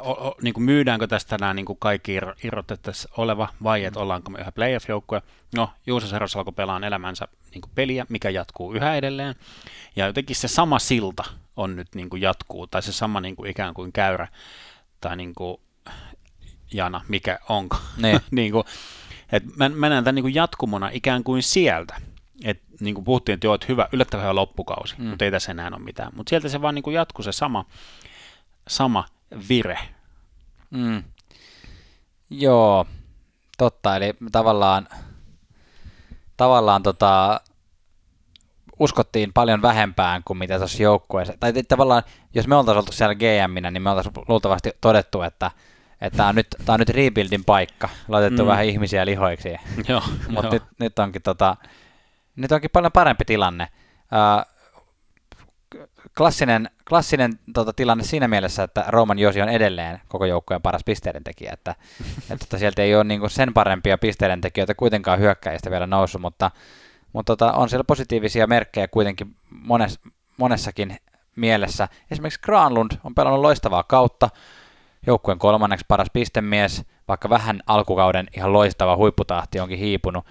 o, o, niin kuin myydäänkö tästä nämä niin kuin kaikki irrotettaisiin oleva vai että ollaanko me yhä playoff-joukkue. No, Juuso Seros alkoi pelaamaan elämänsä niin kuin peliä, mikä jatkuu yhä edelleen. Ja jotenkin se sama silta on nyt niin kuin jatkuu, tai se sama niin kuin ikään kuin käyrä, tai niin kuin jana, mikä onko. Niin. niin kuin, et mä, mä näen tämän niin kuin jatkumona ikään kuin sieltä. Et, niin kuin puhuttiin, että joo, että hyvä, yllättävän hyvä loppukausi, mm. mutta ei tässä enää ole mitään. Mutta sieltä se vaan niin kuin jatkuu se sama sama vire. Mm. Joo, totta. Eli tavallaan, tavallaan tota, uskottiin paljon vähempään kuin mitä tuossa joukkueessa. Tai tavallaan, jos me oltaisiin oltu siellä GM-minä, niin me oltaisiin luultavasti todettu, että että tämä on nyt, tää on nyt rebuildin paikka, laitettu mm. vähän ihmisiä lihoiksi. Mutta nyt, nyt, onkin tota, nyt onkin paljon parempi tilanne. Uh, klassinen, klassinen tota, tilanne siinä mielessä, että Roman Josi on edelleen koko joukkojen paras pisteiden tekijä, että, että tota, sieltä ei ole niinku sen parempia pisteiden tekijöitä kuitenkaan hyökkäistä vielä noussut, mutta, mutta tota, on siellä positiivisia merkkejä kuitenkin mones, monessakin mielessä. Esimerkiksi Granlund on pelannut loistavaa kautta, joukkueen kolmanneksi paras pistemies, vaikka vähän alkukauden ihan loistava huipputahti onkin hiipunut.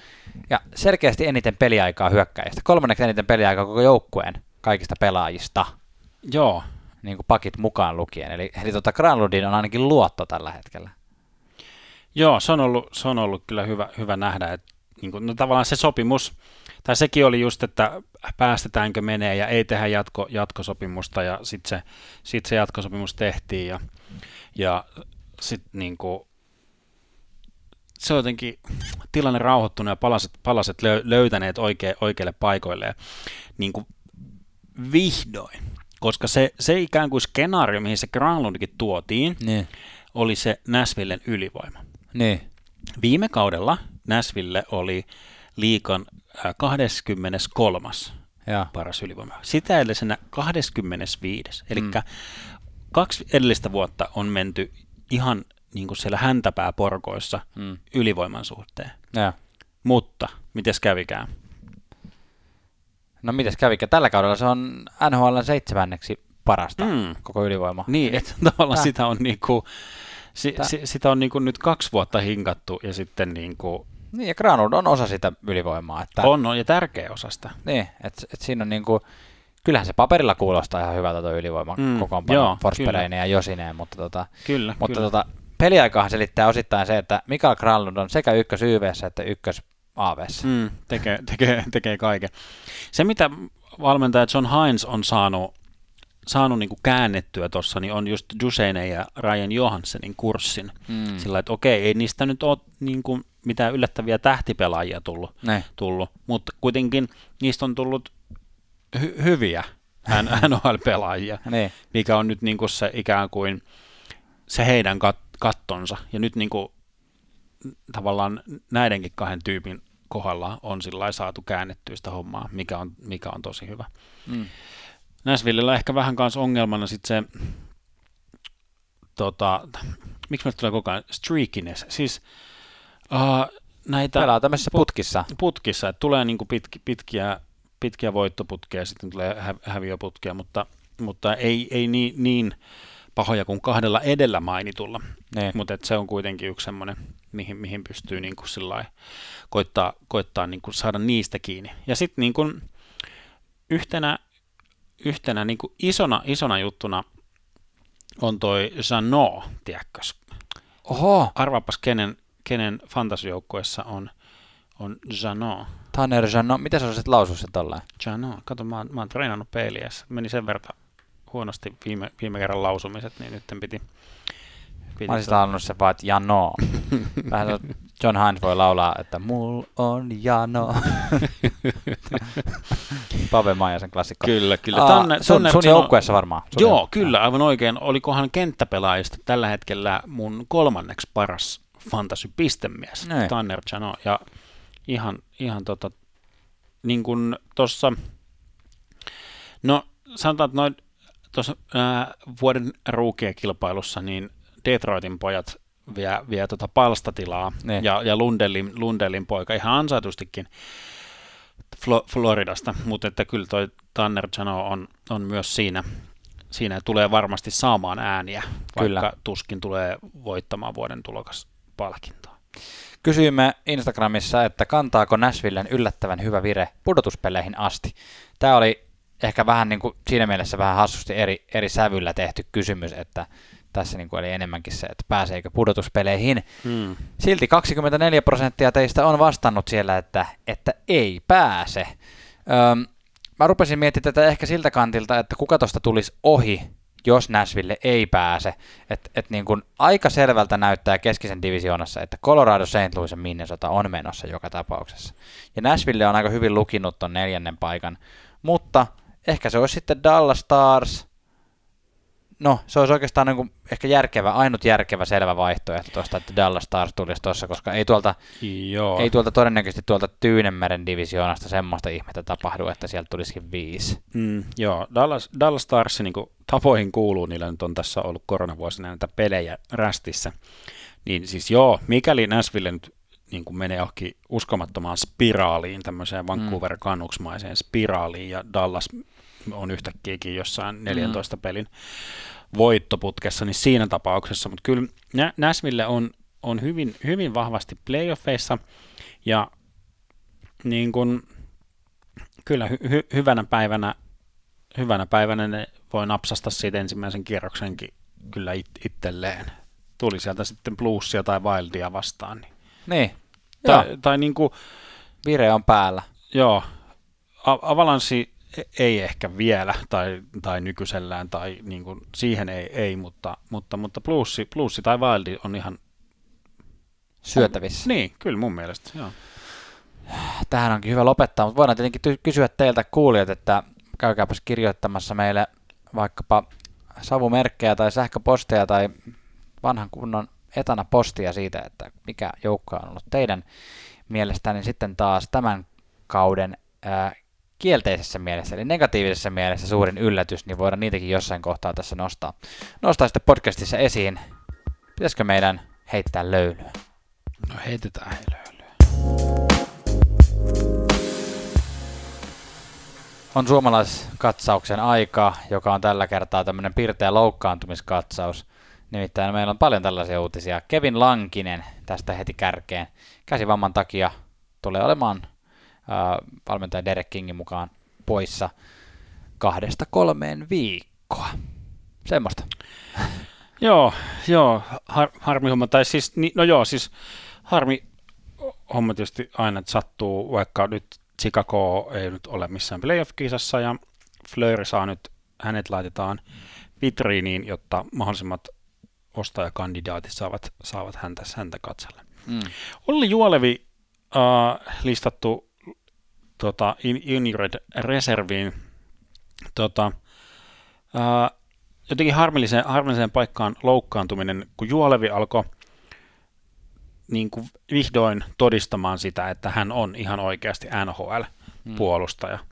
Ja selkeästi eniten peliaikaa hyökkäistä. Kolmanneksi eniten peliaikaa koko joukkueen kaikista pelaajista. Joo. Niin kuin pakit mukaan lukien. Eli, eli tota Granlundin on ainakin luotto tällä hetkellä. Joo, se on ollut, se on ollut kyllä hyvä, hyvä nähdä, että niin kuin, no tavallaan se sopimus, tai sekin oli just, että päästetäänkö menee ja ei tehdä jatko, jatkosopimusta ja sitten se, sit se jatkosopimus tehtiin ja, ja sitten niin kuin, se on jotenkin tilanne rauhoittunut ja palaset, palaset löytäneet oikea, oikeille paikoille ja niin kuin vihdoin, koska se, se ikään kuin skenaario, mihin se Granlundkin tuotiin, niin. oli se Näsvillen ylivoima. Niin. Viime kaudella Näsville oli liikan 23. Ja. paras ylivoima. Sitä edellisenä 25. Eli Mm. kaksi edellistä vuotta on menty ihan niin kuin siellä häntäpääporkoissa Mm. ylivoiman suhteen. Ja. Mutta, mites kävikään? No mites kävikö? Tällä kaudella se on NHL seitsemänneksi parasta Mm. koko ylivoima. Niin, että tavallaan Tää- sitä on, niin kuin, si, Tää- si, sitä on niin kuin nyt kaksi vuotta hinkattu ja sitten niin kuin, Niin, ja Granlund on osa sitä ylivoimaa. Että, on, on ja tärkeä osa sitä. Niin, että et siinä on niinku, kyllähän se paperilla kuulostaa ihan hyvältä tuo ylivoima Mm, kokoonpano Forsbergeineen ja Josineen, mutta, tota, Kyllä, mutta kyllä. tota, peliaikahan selittää osittain se, että Mikael Granlund on sekä ykkös YVssä että ykkös AVssä. Mm. Tekee, tekee, tekee kaiken. Se, mitä valmentaja John Hines on saanut, saanut niin kuin käännettyä tuossa, niin on just Duseinen ja Ryan Johanssenin kurssin. Mm. Sillä että okei, ei niistä nyt ole niin kuin mitään yllättäviä tähtipelaajia tullut, Ne. tullut mutta kuitenkin niistä on tullut hy- hyviä NHL-pelaajia, Niin. mikä on nyt niin kuin se ikään kuin se heidän kat- kattonsa. Ja nyt niin kuin, tavallaan näidenkin kahden tyypin kohdalla on sillä saatu käännettyä sitä hommaa, mikä on, mikä on tosi hyvä. Mm. Näsvillellä ehkä vähän kanssa ongelmana sitten se, tota, miksi me tulee koko ajan, streakiness, siis uh, näitä Pelaa tämmöisessä putkissa. putkissa, että tulee niinku pitki, pitkiä, pitkiä voittoputkia ja sitten tulee hä, häviöputkia, mutta, mutta ei, ei niin, niin pahoja kuin kahdella edellä mainitulla, Niin. mutta se on kuitenkin yksi semmoinen, mihin, mihin pystyy niinku sillai koittaa, koittaa niinku saada niistä kiinni. Ja sitten niinku yhtenä, yhtenä niinku isona, isona juttuna on toi Jano, tiedätkös? Oho, Arvaapas kenen, kenen fantasijoukkueessa on, on Jano. Tanner Jano, miten sä osasit lausua sen tolleen? Jano, kato, mä, oon- mä oon treenannut peiliä. Meni sen verran huonosti viime, viime kerran lausumiset, niin nyt piti... piti Mä olisin halunnut se vaan, että Jano. Vähän John Hines voi laulaa, että mul on Jano. Pave Maijasen klassikko. Kyllä, kyllä. Aa, Tanne, sun, Tanner sun joukkueessa varmaan. Sun Joo, joukkueessa. kyllä, aivan oikein. Olikohan kenttäpelaajista tällä hetkellä mun kolmanneksi paras fantasy-pistemies, Niin. Tanner Jano. Ja ihan, ihan tota, niin kuin tuossa, no sanotaan, että noin tuossa ää, vuoden ruukia-kilpailussa, niin Detroitin pojat vie, vie tota palstatilaa, Niin. ja, ja Lundelin, Lundelin poika ihan ansaitustikin Flo- Floridasta, mutta että kyllä toi Tanner Jano on, on myös siinä, siinä tulee varmasti saamaan ääniä, vaikka Kyllä. tuskin tulee voittamaan vuoden tulokaspalkintoa. Kysyimme Instagramissa, että kantaako Nashvillen yllättävän hyvä vire pudotuspeleihin asti. Tämä oli ehkä vähän niin kuin siinä mielessä vähän hassusti eri, eri sävyllä tehty kysymys, että tässä niin kuin oli enemmänkin se, että pääseekö pudotuspeleihin. Mm. Silti 24 prosenttia teistä on vastannut siellä, että, että ei pääse. Öm, mä rupesin miettimään tätä ehkä siltä kantilta, että kuka tosta tulisi ohi, jos Nashville ei pääse. Et, et niin kun aika selvältä näyttää keskisen divisioonassa, että Colorado, St. Louis ja Minnesota on menossa joka tapauksessa. Ja Nashville on aika hyvin lukinut ton neljännen paikan, mutta ehkä se olisi sitten Dallas Stars, No, se olisi oikeastaan niin kuin ehkä järkevä, ainut järkevä selvä vaihtoehto tuosta, että Dallas Stars tulisi tuossa, koska ei tuolta, Joo. ei tuolta todennäköisesti tuolta Tyynenmeren divisioonasta semmoista ihmettä tapahdu, että sieltä tulisikin viisi. Mm, joo, Dallas, Dallas Stars niin tapoihin kuuluu, niillä nyt on tässä ollut koronavuosina näitä pelejä rästissä. Niin siis joo, mikäli Nashville nyt niin kuin menee johonkin uskomattomaan spiraaliin, tämmöiseen Vancouver Canucksmaiseen spiraaliin, ja Dallas on yhtäkkiäkin jossain 14 mm. pelin voittoputkessa, niin siinä tapauksessa, mutta kyllä Nä- Nashville on, on hyvin, hyvin vahvasti playoffeissa, ja niin kuin, kyllä hy- hy- hyvänä päivänä hyvänä päivänä ne voi napsasta siitä ensimmäisen kierroksenkin kyllä it- itselleen. Tuli sieltä sitten bluesia tai wildia vastaan. Niin. Niin, Tai, tai niin kuin, Vire on päällä. joo, A- Avalanssi e- ei ehkä vielä, tai, tai nykyisellään, tai niin kuin, siihen ei, ei mutta, mutta, mutta plussi, plussi tai Wildi on ihan, Syötävissä. niin, kyllä mun mielestä, joo. Tähän onkin hyvä lopettaa, mutta voidaan tietenkin ty- kysyä teiltä kuulijat, että käykääpäs kirjoittamassa meille vaikkapa savumerkkejä tai sähköposteja tai vanhan kunnon etana postia siitä, että mikä joukko on ollut teidän mielestäni sitten taas tämän kauden ää, kielteisessä mielessä, eli negatiivisessa mielessä suurin yllätys, niin voidaan niitäkin jossain kohtaa tässä nostaa, nostaa sitten podcastissa esiin. Pitäisikö meidän heittää löylyä? No heitetään hei löylyä. on suomalaiskatsauksen aika, joka on tällä kertaa tämmöinen pirteä loukkaantumiskatsaus. Nimittäin meillä on paljon tällaisia uutisia. Kevin Lankinen tästä heti kärkeen. Käsivamman takia tulee olemaan äh, valmentaja Derek Kingin mukaan poissa kahdesta kolmeen viikkoa. Semmoista. Joo, joo, har, harmi homma, tai siis, no joo, siis harmi homma tietysti aina, että sattuu, vaikka nyt Chicago ei nyt ole missään playoff-kisassa ja Fleury saa nyt, hänet laitetaan vitriiniin, jotta mahdollisimmat ostajakandidaatit saavat, saavat häntä, häntä katsella. Mm. Olli Juolevi äh, listattu tota, Injured Reserviin tota, äh, jotenkin harmilliseen, harmilliseen paikkaan loukkaantuminen, kun Juolevi alkoi niin kuin vihdoin todistamaan sitä, että hän on ihan oikeasti NHL-puolustaja. Mm.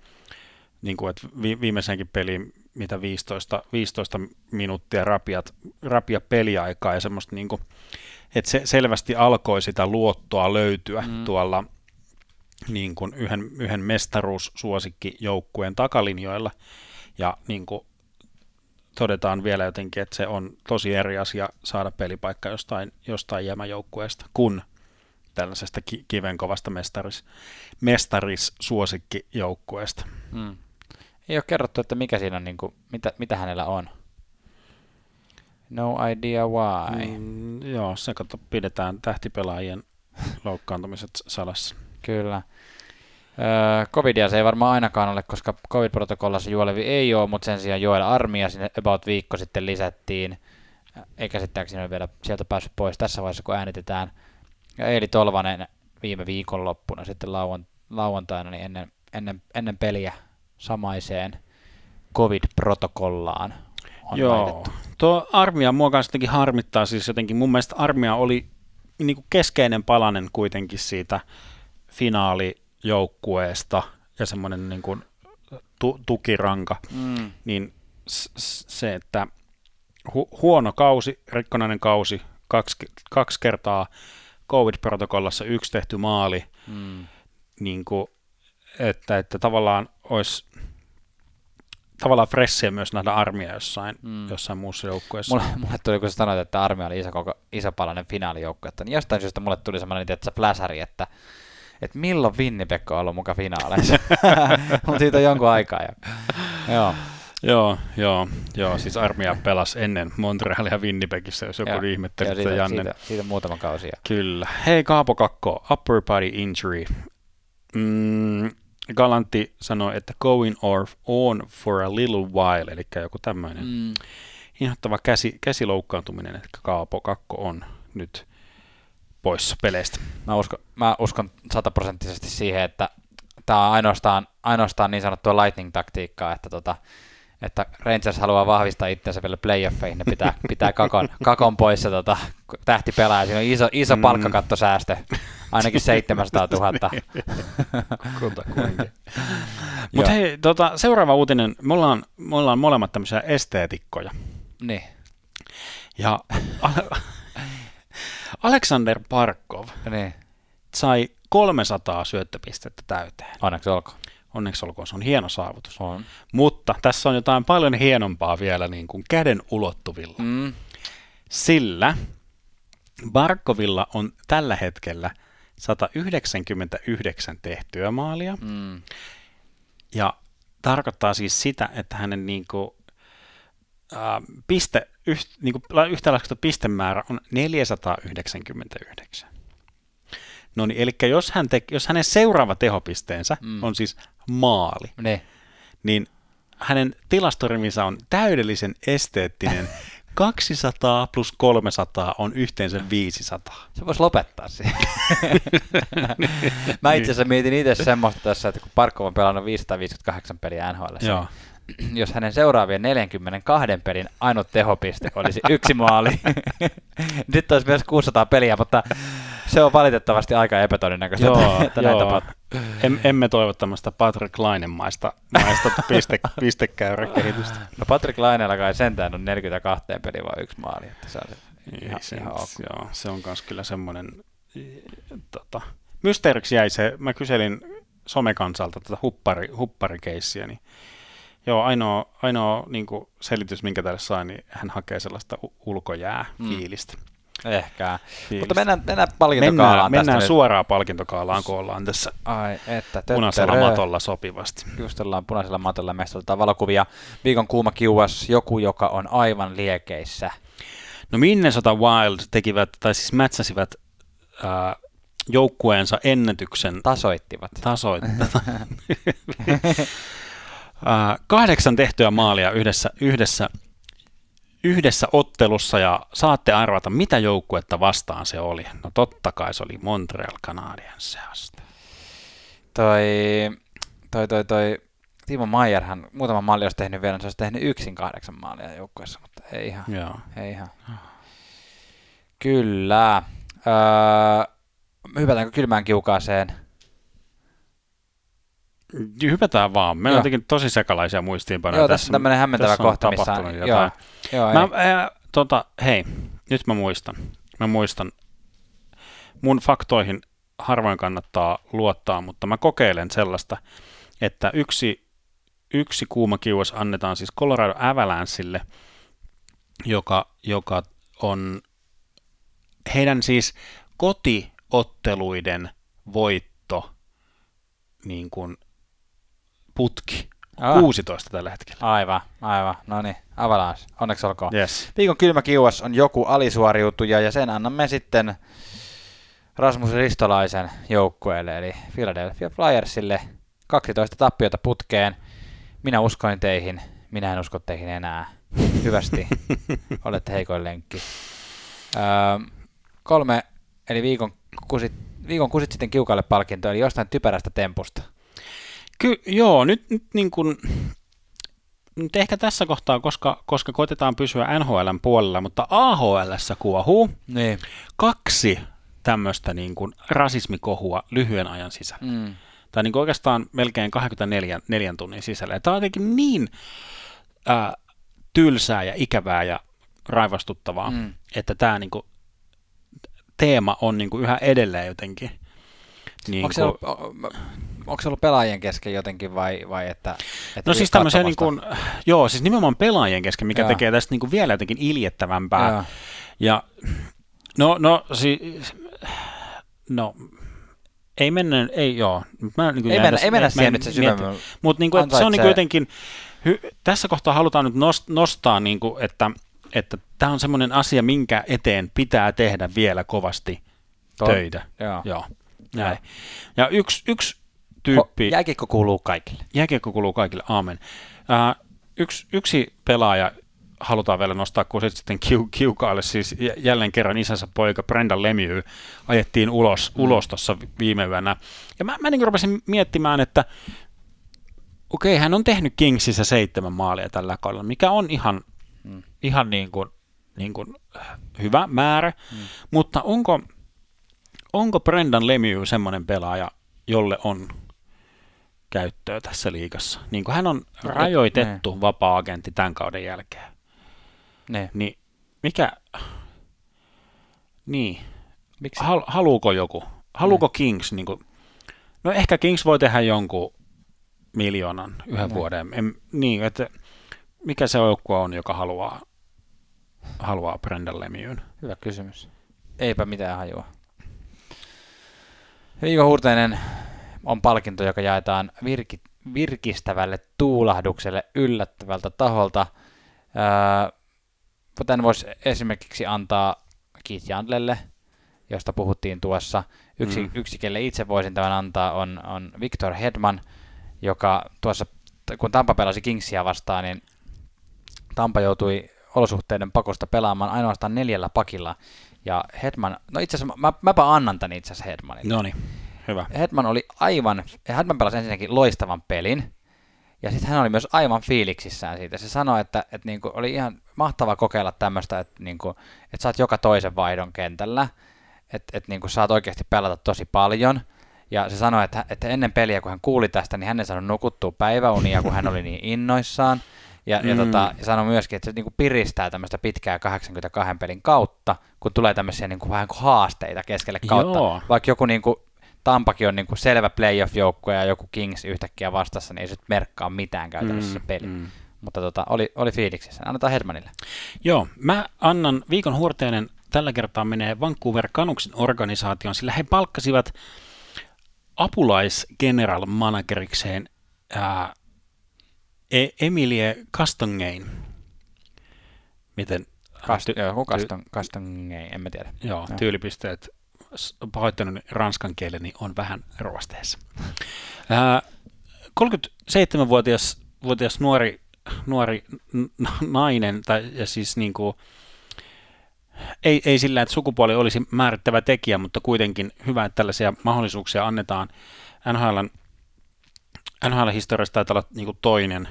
Niin kuin, että vi, viimeisenkin peliin, mitä 15, 15 minuuttia rapiat, rapia peliaikaa ja semmoista niin kuin, että se selvästi alkoi sitä luottoa löytyä mm. tuolla niin kuin yhden, yhden mestaruussuosikkijoukkueen takalinjoilla ja niin kuin todetaan vielä jotenkin, että se on tosi eri asia saada pelipaikka jostain, jostain jämäjoukkueesta kuin tällaisesta ki- kivenkovasta mestaris, mestarissuosikkijoukkueesta. Mm. Ei ole kerrottu, että mikä siinä on, niin kuin, mitä, mitä hänellä on. No idea why. Mm, joo, se kato, pidetään tähtipelaajien loukkaantumiset salassa. Kyllä. Öö, Covidia se ei varmaan ainakaan ole, koska covid-protokollassa Juolevi ei ole, mutta sen sijaan Joel Armia sinne about viikko sitten lisättiin, eikä käsittääkseni ole vielä sieltä päässyt pois tässä vaiheessa, kun äänitetään. Ja Eeli Tolvanen viime viikonloppuna sitten lauan, lauantaina niin ennen, ennen, ennen peliä samaiseen covid-protokollaan on Joo, laitettu. tuo armia mua kanssa jotenkin harmittaa, siis jotenkin mun mielestä armia oli niin kuin keskeinen palanen kuitenkin siitä finaalijoukkueesta ja semmoinen niin kuin tu- tukiranka, Mm. niin se, että hu- huono kausi, rikkonainen kausi, kaksi, kaksi kertaa COVID-protokollassa yksi tehty maali, Mm. niin kuin, että, että tavallaan olisi tavallaan fressiä myös nähdä armia jossain, Mm. jossain muussa joukkueessa. Mulle, mulle tuli, kun sä sanoit, että armia oli iso, koko, iso palanen finaalijoukko, että niin jostain syystä mulle tuli semmoinen tietysti, fläsäri, että, että milloin Winnipeg on ollut muka finaaleissa. Mutta siitä on jonkun aikaa jo. Joo, Joo, joo, joo, siis armia pelasi ennen Montrealia ja Winnipegissä, jos joku Joo. ihmetteli ja tätä siitä, Jannen. siitä, siitä, muutama kausi. jo. Kyllä. Hei Kaapo Kakko, upper body injury. Mm, Galantti sanoi, että going or on for a little while, eli joku tämmöinen mm. Inhottava käsi, käsiloukkaantuminen, että Kaapo Kakko on nyt poissa peleistä. Mä, uskon, mä uskon sataprosenttisesti siihen, että tämä on ainoastaan, ainoastaan niin sanottua lightning-taktiikkaa, että, tota, että Rangers haluaa vahvistaa itsensä vielä playoffeihin, ne pitää, pitää kakon, kakon pois ja tota, tähti pelaa. Siinä on iso, iso Mm. palkkakattosäästö, ainakin 700 000. Kulta kuitenkin. Joo. Mutta hei, tota, seuraava uutinen. Me ollaan, me ollaan molemmat tämmöisiä esteetikkoja. niin, Ja Alexander Parkov niin, sai 300 syöttöpistettä täyteen. onneksi olkoon. Onneksi olkoon, se on hieno saavutus. On. Mutta tässä on jotain paljon hienompaa vielä niin kuin käden ulottuvilla. Mm. Sillä Barkovilla on tällä hetkellä 199 tehtyä maalia. Mm. Ja tarkoittaa siis sitä, että hänen niin kuin, ää, piste, yht, niin kuin, yhtälaskettu pistemäärä on 499. No niin, eli jos, hän te, jos hänen seuraava tehopisteensä Mm. on siis maali, Niin. niin hänen tilastorivinsa on täydellisen esteettinen. 200 plus 300 on yhteensä 500. Se voisi lopettaa siihen. Mä itse asiassa mietin itse semmoista tässä, että kun Parkov on pelannut 558 peliä NHL, Joo. jos hänen seuraavien 42 pelin ainut tehopiste olisi yksi maali, sitten olisi myös 600 peliä, mutta se on valitettavasti aika epätodennäköistä, Joo, että näin joo. tapahtuu. Em, emme toivo tämmöistä Patrick Lainen maista, maista piste, pistekäyräkehitystä. No Patrick Laineella kai sentään on 42 peliä vaan yksi maali, että se on ihan, se, ihan ok. joo, se on myös kyllä semmoinen, tota, mysteeriksi jäi se, mä kyselin somekansalta tätä huppari, hupparikeissiä, niin joo, ainoa, ainoa niin selitys, minkä tälle sai, niin hän hakee sellaista ulkojää Mm. Ehkä. fiilistä. Mutta mennään, mennään palkintokaalaan mennään, tästä mennään nyt. suoraan palkintokaalaan, kun ollaan tässä Ai, että punaisella töttörö. matolla sopivasti. Just ollaan punaisella matolla, meistä otetaan valokuvia. Viikon kuuma kiuas, joku, joka on aivan liekeissä. No Minnesota Wild tekivät, tai siis mätsäsivät ää, joukkueensa ennätyksen Tasoittivat. tasoit. Ää, kahdeksan tehtyä maalia yhdessä, yhdessä, yhdessä ottelussa ja saatte arvata, mitä joukkuetta vastaan se oli. No totta kai se oli Montreal Canadiensista. Toi, toi, toi, toi Timo Maierhan muutama maali olisi tehnyt vielä, niin se olisi tehnyt yksin kahdeksan maalia joukkueessa, mutta ei ihan. Joo. Ei ihan. Kyllä. Öö, hypätäänkö kylmään kiukaaseen? Hypätään vaan. Meillä Joo. on jotenkin tosi sekalaisia muistiinpanoja. Joo, tässä on tämmöinen hämmentävä tässä on kohta, missä... Joo, jotain. joo, Mä, ei. ää, tota, hei, nyt mä muistan. Mä muistan. Mun faktoihin harvoin kannattaa luottaa, mutta mä kokeilen sellaista, että yksi, yksi kuuma kiuas annetaan siis Colorado Avalancheille, joka, joka on heidän siis kotiotteluiden voitto niin kuin putki. Ah. 16 tällä hetkellä. Aivan, aivan. No niin, Avalanche. Onneksi olkoon. Yes. Viikon kylmä kiuas on joku alisuoriutuja ja sen annamme sitten Rasmus Ristolaisen joukkueelle, eli Philadelphia Flyersille 12 tappiota putkeen. Minä uskoin teihin, minä en usko teihin enää. Hyvästi, olette heikoin lenkki. Öö, kolme, eli viikon kusit, viikon kusit sitten kiukalle palkinto, eli jostain typerästä tempusta. Ky- joo, nyt, nyt niin kuin, nyt ehkä tässä kohtaa, koska, koska koitetaan pysyä NHLn puolella, mutta AHLssä kuohuu Niin. kaksi tämmöistä niin kuin rasismikohua lyhyen ajan sisällä. Mm. Tai niin kuin oikeastaan melkein 24 neljän tunnin sisällä. Ja tämä on jotenkin niin ää, tylsää ja ikävää ja raivastuttavaa, Mm. että tämä niin kuin, teema on niin kuin yhä edelleen jotenkin. Niin Onko, se ollut, o- onko se ollut pelaajien kesken jotenkin vai, vai että, että No siis tämmöisen, niin kuin, joo, siis nimenomaan pelaajien kesken, mikä Joo. tekee tästä niin kuin vielä jotenkin iljettävämpää. Joo. Ja no, no, siis, no, ei mennä, ei joo. Mä, niin kuin Ei mennä, tässä- ei mennä siihen nyt se syvemmin. Mutta niin kuin, että se on niin kuin jotenkin, hy, tässä kohtaa halutaan nyt nost, nostaa, niin kuin, että että tämä on semmoinen asia, minkä eteen pitää tehdä vielä kovasti Toi- töitä. Joo. Joo, näin. Ja yksi, yksi tyyppi, Jääkiekko kuuluu kaikille. jääkiekko kuuluu kaikille, aamen. Äh, yksi, yksi pelaaja halutaan vielä nostaa, kun se sitten kiu, kiukaalle, siis jälleen kerran isänsä poika Brendan Lemieux ajettiin ulos, mm. ulos tuossa viime yönä. Ja mä, mä niin rupesin miettimään, että okei, okay, hän on tehnyt Kingsissä seitsemän maalia tällä kaudella, mikä on ihan, Mm. ihan niin kuin, niin kuin äh, hyvä määrä, mm. mutta onko, onko Brendan Lemieux semmoinen pelaaja, jolle on käyttöä tässä liigassa? Niin kuin hän on rajoitettu vapaa-agentti tämän kauden jälkeen. Niin. Niin mikä, niin, Miksi? Hal, haluuko joku, haluuko Kings, niin kuin, no ehkä Kings voi tehdä jonkun miljoonan yhden Niin. vuoden, en, niin, että mikä se joukkue on, joka haluaa, haluaa Brendan Lemieux? Hyvä kysymys. Eipä mitään hajua. Viikon huurteinen on palkinto, joka jaetaan virki, virkistävälle tuulahdukselle yllättävältä taholta. Öö, tämän voisi esimerkiksi antaa Keith Jandlelle, josta puhuttiin tuossa. Yksi, mm. yksi kelle itse voisin tämän antaa, on, on Victor Hedman, joka tuossa, kun Tampa pelasi Kingsia vastaan, niin Tampa joutui olosuhteiden pakosta pelaamaan ainoastaan neljällä pakilla. Ja Hedman, no itse asiassa mä, mäpä annan tän itse asiassa Hedmanille. No niin, hyvä. Hedman oli aivan, Hedman pelasi ensinnäkin loistavan pelin, ja sitten hän oli myös aivan fiiliksissään siitä. Se sanoi, että, että niinku oli ihan mahtava kokeilla tämmöistä, että, niinku, että saat joka toisen vaihdon kentällä, että, että niinku saat oikeasti pelata tosi paljon. Ja se sanoi, että, että ennen peliä, kun hän kuuli tästä, niin hän ei saanut nukuttua päiväunia, kun hän oli niin innoissaan. Ja, mm. ja, tota, ja sanoi myöskin, että se niinku piristää tämmöistä pitkää 82 pelin kautta, kun tulee tämmöisiä niinku vähän kuin haasteita keskelle kautta. Joo. Vaikka joku niinku Tampakin on niin kuin selvä playoff-joukkue ja joku Kings yhtäkkiä vastassa, niin ei se merkkaa mitään käytännössä mm, peli. Mm. Mutta tota, oli, oli fiiliksissä. Annetaan Hedmanille. Joo, mä annan viikon huurteinen tällä kertaa menee Vancouver Canucksin organisaation, sillä he palkkasivat apulais general managerikseen ää, e- Emilie Castongein. Miten? Kast, ty- joo, Kaston, Castongein, en mä tiedä. Joo, no. tyylipisteet pahoittanut ranskan kieleni on vähän ruosteessa. 37-vuotias vuotias nuori, nuori nainen, tai ja siis niin kuin, ei, ei sillä, että sukupuoli olisi määrittävä tekijä, mutta kuitenkin hyvä, että tällaisia mahdollisuuksia annetaan. NHL, NHL-historiasta taitaa olla niin kuin toinen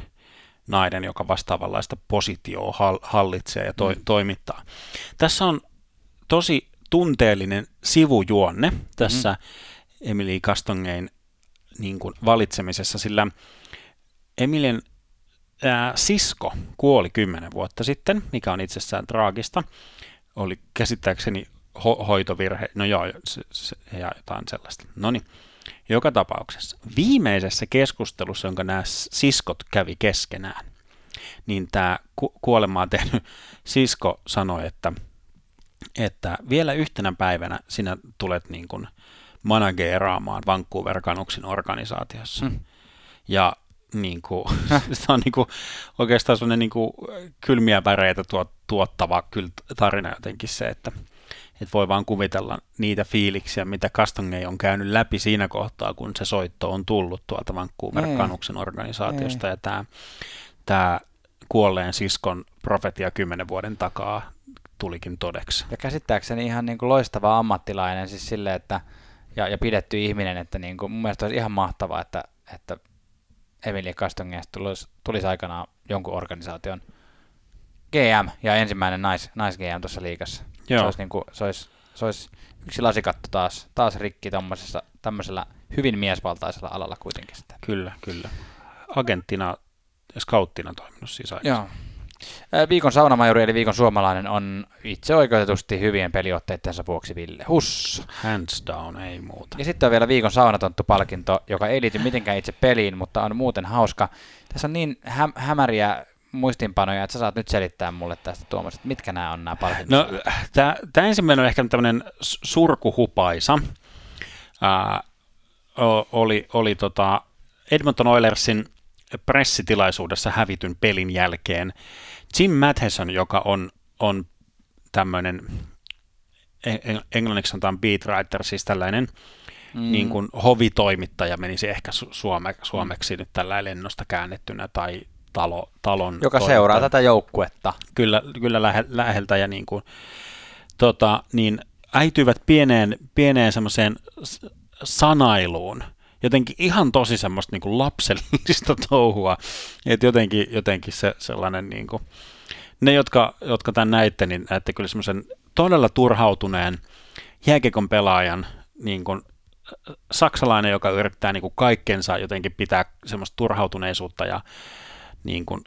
nainen, joka vastaavanlaista positioa hallitsee ja to, mm. toimittaa. Tässä on tosi tunteellinen sivujuonne tässä mm. Emily Castongein niin kuin valitsemisessa, sillä Emilien ää, sisko kuoli kymmenen vuotta sitten, mikä on itsessään traagista. Oli käsittääkseni ho- hoitovirhe, no joo, se, se, ja jotain sellaista. No niin, joka tapauksessa. Viimeisessä keskustelussa, jonka nämä siskot kävi keskenään, niin tämä ku- kuolemaa tehnyt sisko sanoi, että – että vielä yhtenä päivänä sinä tulet niin kuin manageeraamaan Vancouver Canucksin organisaatiossa. Hmm. Ja niin kuin, se on niin kuin, oikeastaan sellainen niin kuin kylmiä väreitä tuot, tuottava kyllä tarina jotenkin se, että, että voi vaan kuvitella niitä fiiliksiä, mitä Kastongei on käynyt läpi siinä kohtaa, kun se soitto on tullut tuolta Vancouver Canucksin organisaatiosta, Ei. ja tämä, tämä kuolleen siskon profetia kymmenen vuoden takaa tulikin todeksi. Ja käsittääkseni ihan niin kuin loistava ammattilainen, siis sille, että, ja, ja pidetty ihminen, että niin kuin, mun mielestä olisi ihan mahtavaa, että, että Emilia Kastongeesta tulisi, tulisi aikanaan jonkun organisaation GM ja ensimmäinen nais, nais GM tuossa liikassa. Joo. Se olisi, niin kuin, se olisi, se olisi yksi lasikatto taas, taas rikki tämmöisellä hyvin miesvaltaisella alalla kuitenkin. Sitä. Kyllä, kyllä. Agenttina ja scouttina toiminut siis Joo. Viikon saunamajuri eli viikon suomalainen on itse oikeutetusti hyvien peliotteidensa vuoksi Ville Husso. Hands down, ei muuta. Ja sitten on vielä viikon saunatonttu-palkinto, joka ei liity mitenkään itse peliin, mutta on muuten hauska. Tässä on niin hä- hämäriä muistinpanoja, että sä saat nyt selittää mulle tästä Tuomas, että mitkä nämä on nämä palkinnot. No, tämä ensimmäinen on ehkä tämmöinen surkuhupaisa. Ää, oli oli tota Edmonton Oilersin pressitilaisuudessa hävityn pelin jälkeen Jim Matheson, joka on, on tämmöinen, englanniksi sanotaan beat writer, siis tällainen mm. niin kuin hovitoimittaja menisi ehkä suome, suomeksi nyt tällä lennosta käännettynä tai talo, talon Joka toimittaja. seuraa tätä joukkuetta. Kyllä, kyllä lähe, läheltä ja niin kuin, tota, niin äityivät pieneen, pieneen semmoiseen sanailuun – jotenkin ihan tosi semmoista niin kuin lapsellista touhua, että jotenkin, jotenkin se sellainen, niin kuin, ne jotka, jotka tämän näitte, niin näette kyllä semmoisen todella turhautuneen jääkekon pelaajan, niin kuin, saksalainen, joka yrittää niin kuin kaikkensa jotenkin pitää semmoista turhautuneisuutta ja niin kuin,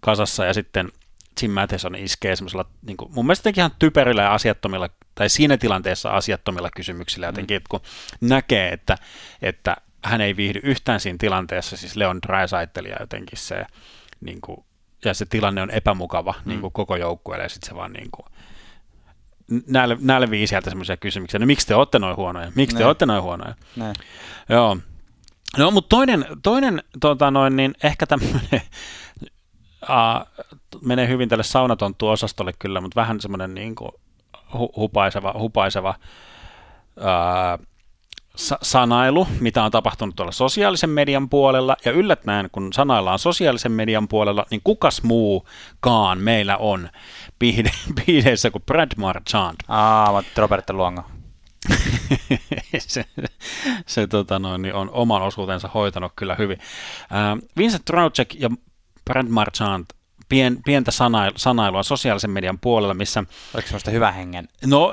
kasassa. Ja sitten Jim Matheson iskee semmoisella, niin kuin, mun mielestä ihan typerillä ja asiattomilla tai siinä tilanteessa asiattomilla kysymyksillä jotenkin, mm. kun näkee, että, että hän ei viihdy yhtään siinä tilanteessa, siis Leon Draisaitl ja jotenkin se, niin kuin, ja se tilanne on epämukava mm. niin kuin koko joukkueelle, ja sitten se vaan niin kuin, näille, näille sieltä semmoisia kysymyksiä, no miksi te olette noin huonoja, miksi te olette noin huonoja. Näin. Joo. No, mutta toinen, toinen tota noin, niin ehkä tämmöinen, uh, menee hyvin tälle saunatonttu-osastolle kyllä, mutta vähän semmoinen niin kuin, hu- hupaiseva, hupaiseva ää, sa- sanailu, mitä on tapahtunut tuolla sosiaalisen median puolella, ja yllättäen, kun sanaillaan sosiaalisen median puolella, niin kukas muukaan meillä on piide- piideissä kuin Brad Marchand. Aa, mä Roberto Luongo. se se tota noin, niin on oman osuutensa hoitanut kyllä hyvin. Ää, Vincent Trocek ja Brad Marchand pien, pientä sanail, sanailua sosiaalisen median puolella, missä Oliko semmoista hyvä hengen? No,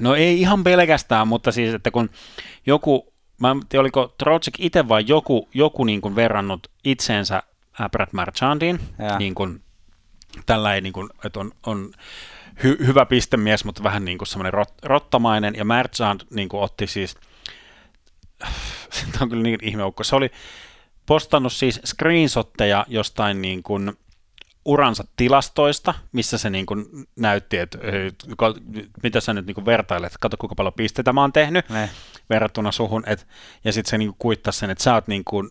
no ei ihan pelkästään, mutta siis, että kun joku, mä en tiedä, oliko Trocek itse vai joku, joku niin kuin verrannut itseensä äh, Brad Marchandiin, Ja. niin kuin, tällä ei niin kuin, että on, on hy, hyvä pistemies, mutta vähän niin kuin semmoinen rot, rottamainen, ja Marchand niin kuin otti siis, tämä on kyllä niin ihmeukko, se oli postannut siis screenshotteja jostain niin kuin uransa tilastoista, missä se niin kuin näytti, että mitä sä nyt niin kuin vertailet, kato kuinka paljon pisteitä mä oon tehnyt Ne. verrattuna suhun, et, ja sitten se niin kuin kuittasi sen, että sä oot niin kuin,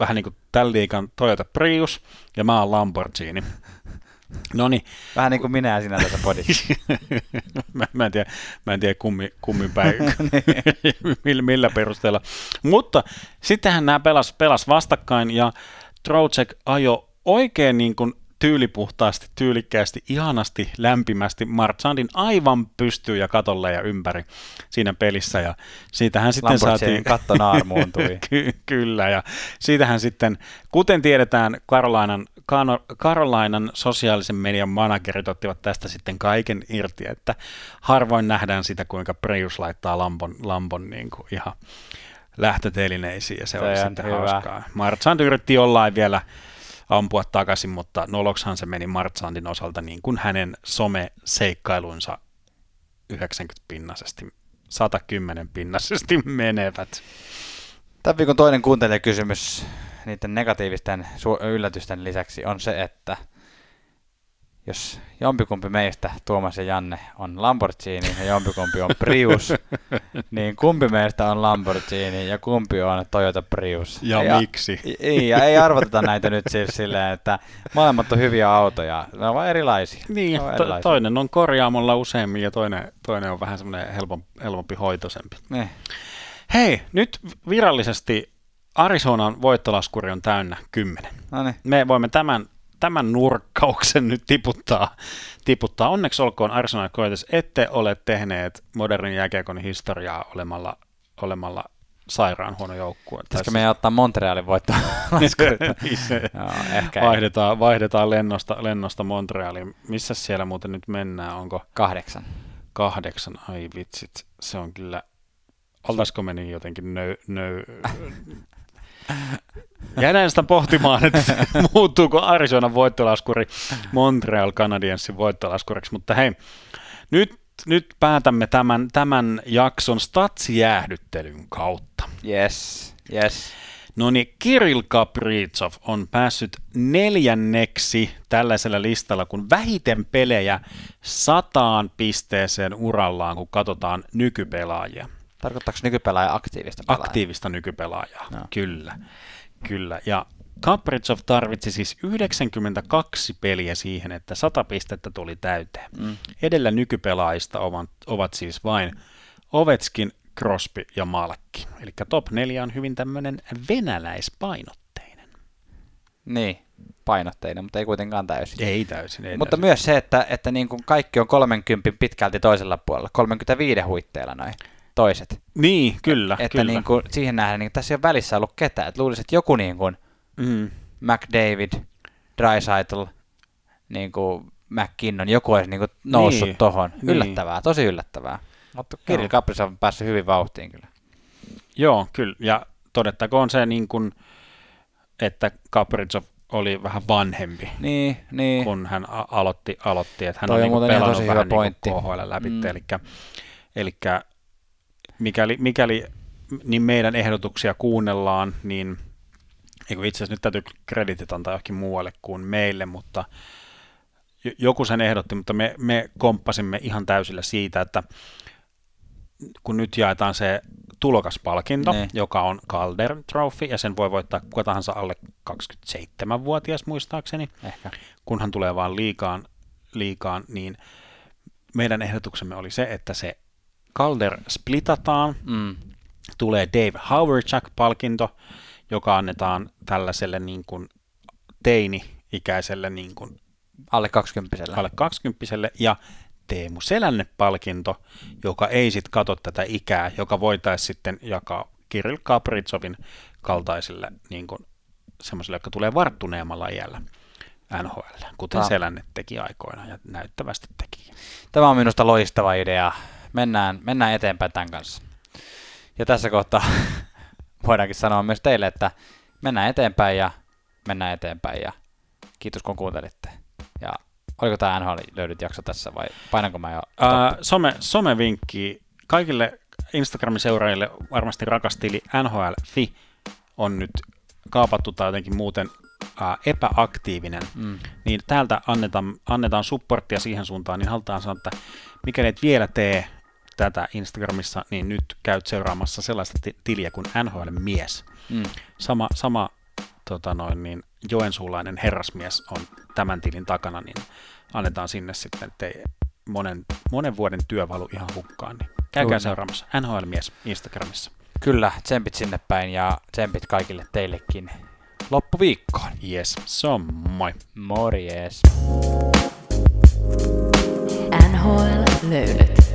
vähän niin kuin tämän liikan Toyota Prius, ja mä oon Lamborghini. No niin, Vähän niin kuin minä ja sinä tässä podissa. mä, mä en tiedä, mä en tiedä kummin, kummin päin, millä, millä perusteella. Mutta sittenhän nämä pelas, pelas vastakkain ja Trocek ajo oikein niin kuin tyylipuhtaasti, tyylikkäästi, ihanasti, lämpimästi Marchandin aivan pystyy ja katolle ja ympäri siinä pelissä. Ja siitähän sitten saatiin... katto naarmuuntui. Ky- kyllä, ja siitähän sitten, kuten tiedetään, Carolinan, Kano- Carolinan sosiaalisen median managerit ottivat tästä sitten kaiken irti, että harvoin nähdään sitä, kuinka Prius laittaa Lambon, Lambon niin kuin ihan lähtötelineisiin, ja se, Se oli sitten hyvä. hauskaa. Marchand yritti jollain vielä ampua takaisin, mutta nolokshan se meni Marchandin osalta niin kuin hänen some-seikkailunsa 90 pinnasesti, 110 pinnasesti menevät. Tämän viikon toinen kuuntelijakysymys niiden negatiivisten yllätysten lisäksi on se, että jos jompikumpi meistä, Tuomas ja Janne, on Lamborghini ja jompikumpi on Prius, niin kumpi meistä on Lamborghini ja kumpi on Toyota Prius? Ja ei, miksi? Ei, ja ei arvoteta näitä nyt siis silleen, että molemmat on hyviä autoja, ne ovat erilaisia. Niin, Ne ovat to- erilaisia. toinen on korjaamolla useammin ja toinen, toinen on vähän semmoinen helpompi, helpompi hoitoisempi. Niin. Hei, nyt virallisesti Arizonan voittolaskuri on täynnä 10. No niin. Me voimme tämän, tämän nurkkauksen nyt tiputtaa. tiputtaa. Onneksi olkoon Arizona Coyotes, ette ole tehneet modernin jääkiekon historiaa olemalla, olemalla sairaan huono joukkue. Pitäisikö meidän ottaa Montrealin voittoa? Niin se- Joo, ehkä ei. vaihdetaan, vaihdetaan lennosta, lennosta Montrealiin. Missä siellä muuten nyt mennään? Onko Kahdeksan. kahdeksan? Ai vitsit, se on kyllä... Oltaisiko me niin jotenkin nöy... nöy... Jäin sitä pohtimaan, että muuttuuko Arizonan voittolaskuri Montreal Canadiensin voittolaskuriksi, mutta hei, nyt, nyt päätämme tämän, tämän jakson statsjäähdyttelyn kautta. Yes, yes. No niin, Kirill Kaprizov on päässyt neljänneksi tällaisella listalla, kun vähiten pelejä sataan pisteeseen urallaan, kun katsotaan nykypelaajia. Tarkoittaako nykypelaaja aktiivista pelaajaa? Aktiivista nykypelaajaa, Joo. kyllä. Kyllä, ja Kaprizov tarvitsi siis 92 peliä siihen, että 100 pistettä tuli täyteen. Mm. Edellä nykypelaajista ovat, ovat siis vain Ovetskin, Crosby ja Malkki. Eli top 4 on hyvin tämmöinen venäläispainotteinen. Niin, painotteinen, mutta ei kuitenkaan täysin. Ei täysin, ei mutta täysin. myös se, että, että niin kuin kaikki on 30 pitkälti toisella puolella, 35 huitteilla noin toiset. Niin, kyllä, että kyllä. Niin kuin, siihen nähden niin tässä ei ole välissä ollut ketään. Että luulisin, että joku niin kuin mm. McDavid, Dreisaitl, niin kuin McKinnon, joku olisi niin kuin noussut Niin, niin, tohon. niin. Yllättävää, tosi yllättävää. Mutta Kirill. Kaprizov on päässyt hyvin vauhtiin kyllä. Joo, kyllä. Ja todettakoon se, niin kuin, että Kaprizov oli vähän vanhempi, Niin, niin. kun hän aloitti, aloitti että hän Toi on on niin pelannut tosi vähän hyvä niin pointti. KHL läpi. Mm. Eli, eli mikäli, mikäli niin meidän ehdotuksia kuunnellaan, niin itse asiassa nyt täytyy kreditit antaa johonkin muualle kuin meille, mutta joku sen ehdotti, mutta me, me komppasimme ihan täysillä siitä, että kun nyt jaetaan se tulokaspalkinto, Niin. joka on Calder Trophy, ja sen voi voittaa kuka tahansa alle 27-vuotias muistaakseni, Ehkä. kunhan tulee vaan liikaan, liikaan niin meidän ehdotuksemme oli se, että se Calder splitataan, Mm. tulee Dave Howardchuk-palkinto, joka annetaan tällaiselle niin kuin teini-ikäiselle niin kuin Alle 20 alle 20 ja Teemu Selänne-palkinto, joka ei sitten kato tätä ikää, joka voitaisiin sitten jakaa Kirill Kapritsovin kaltaisille niin kuin semmoisille, jotka tulee varttuneemmalla iällä NHL, kuten Tämä- Selänne teki aikoina ja näyttävästi teki. Tämä on minusta loistava idea. Mennään, mennään eteenpäin tämän kanssa. Ja tässä kohtaa voidaankin sanoa myös teille, että mennään eteenpäin ja mennään eteenpäin ja kiitos kun kuuntelitte. Ja oliko tämä NHL löydyt jakso tässä vai painanko mä jo? Ää, some, somevinkki kaikille Instagramin seuraajille varmasti rakas tili NHL.fi on nyt kaapattu tai jotenkin muuten ää, epäaktiivinen, Mm. niin täältä annetaan, annetaan supporttia siihen suuntaan, niin halutaan sanoa, että mikäli et vielä tee tätä Instagramissa, niin nyt käyt seuraamassa sellaista ti- tiliä kuin NHL-mies. Mm. Sama, sama tota noin, niin joensuulainen herrasmies on tämän tilin takana, niin annetaan sinne sitten, ettei monen, monen vuoden työ valu ihan hukkaan. Niin käykää Kyllä. seuraamassa NHL-mies Instagramissa. Kyllä, tsempit sinne päin ja tsempit kaikille teillekin loppuviikkoon. Yes, se on moi. Morjes! NHL-löydöt.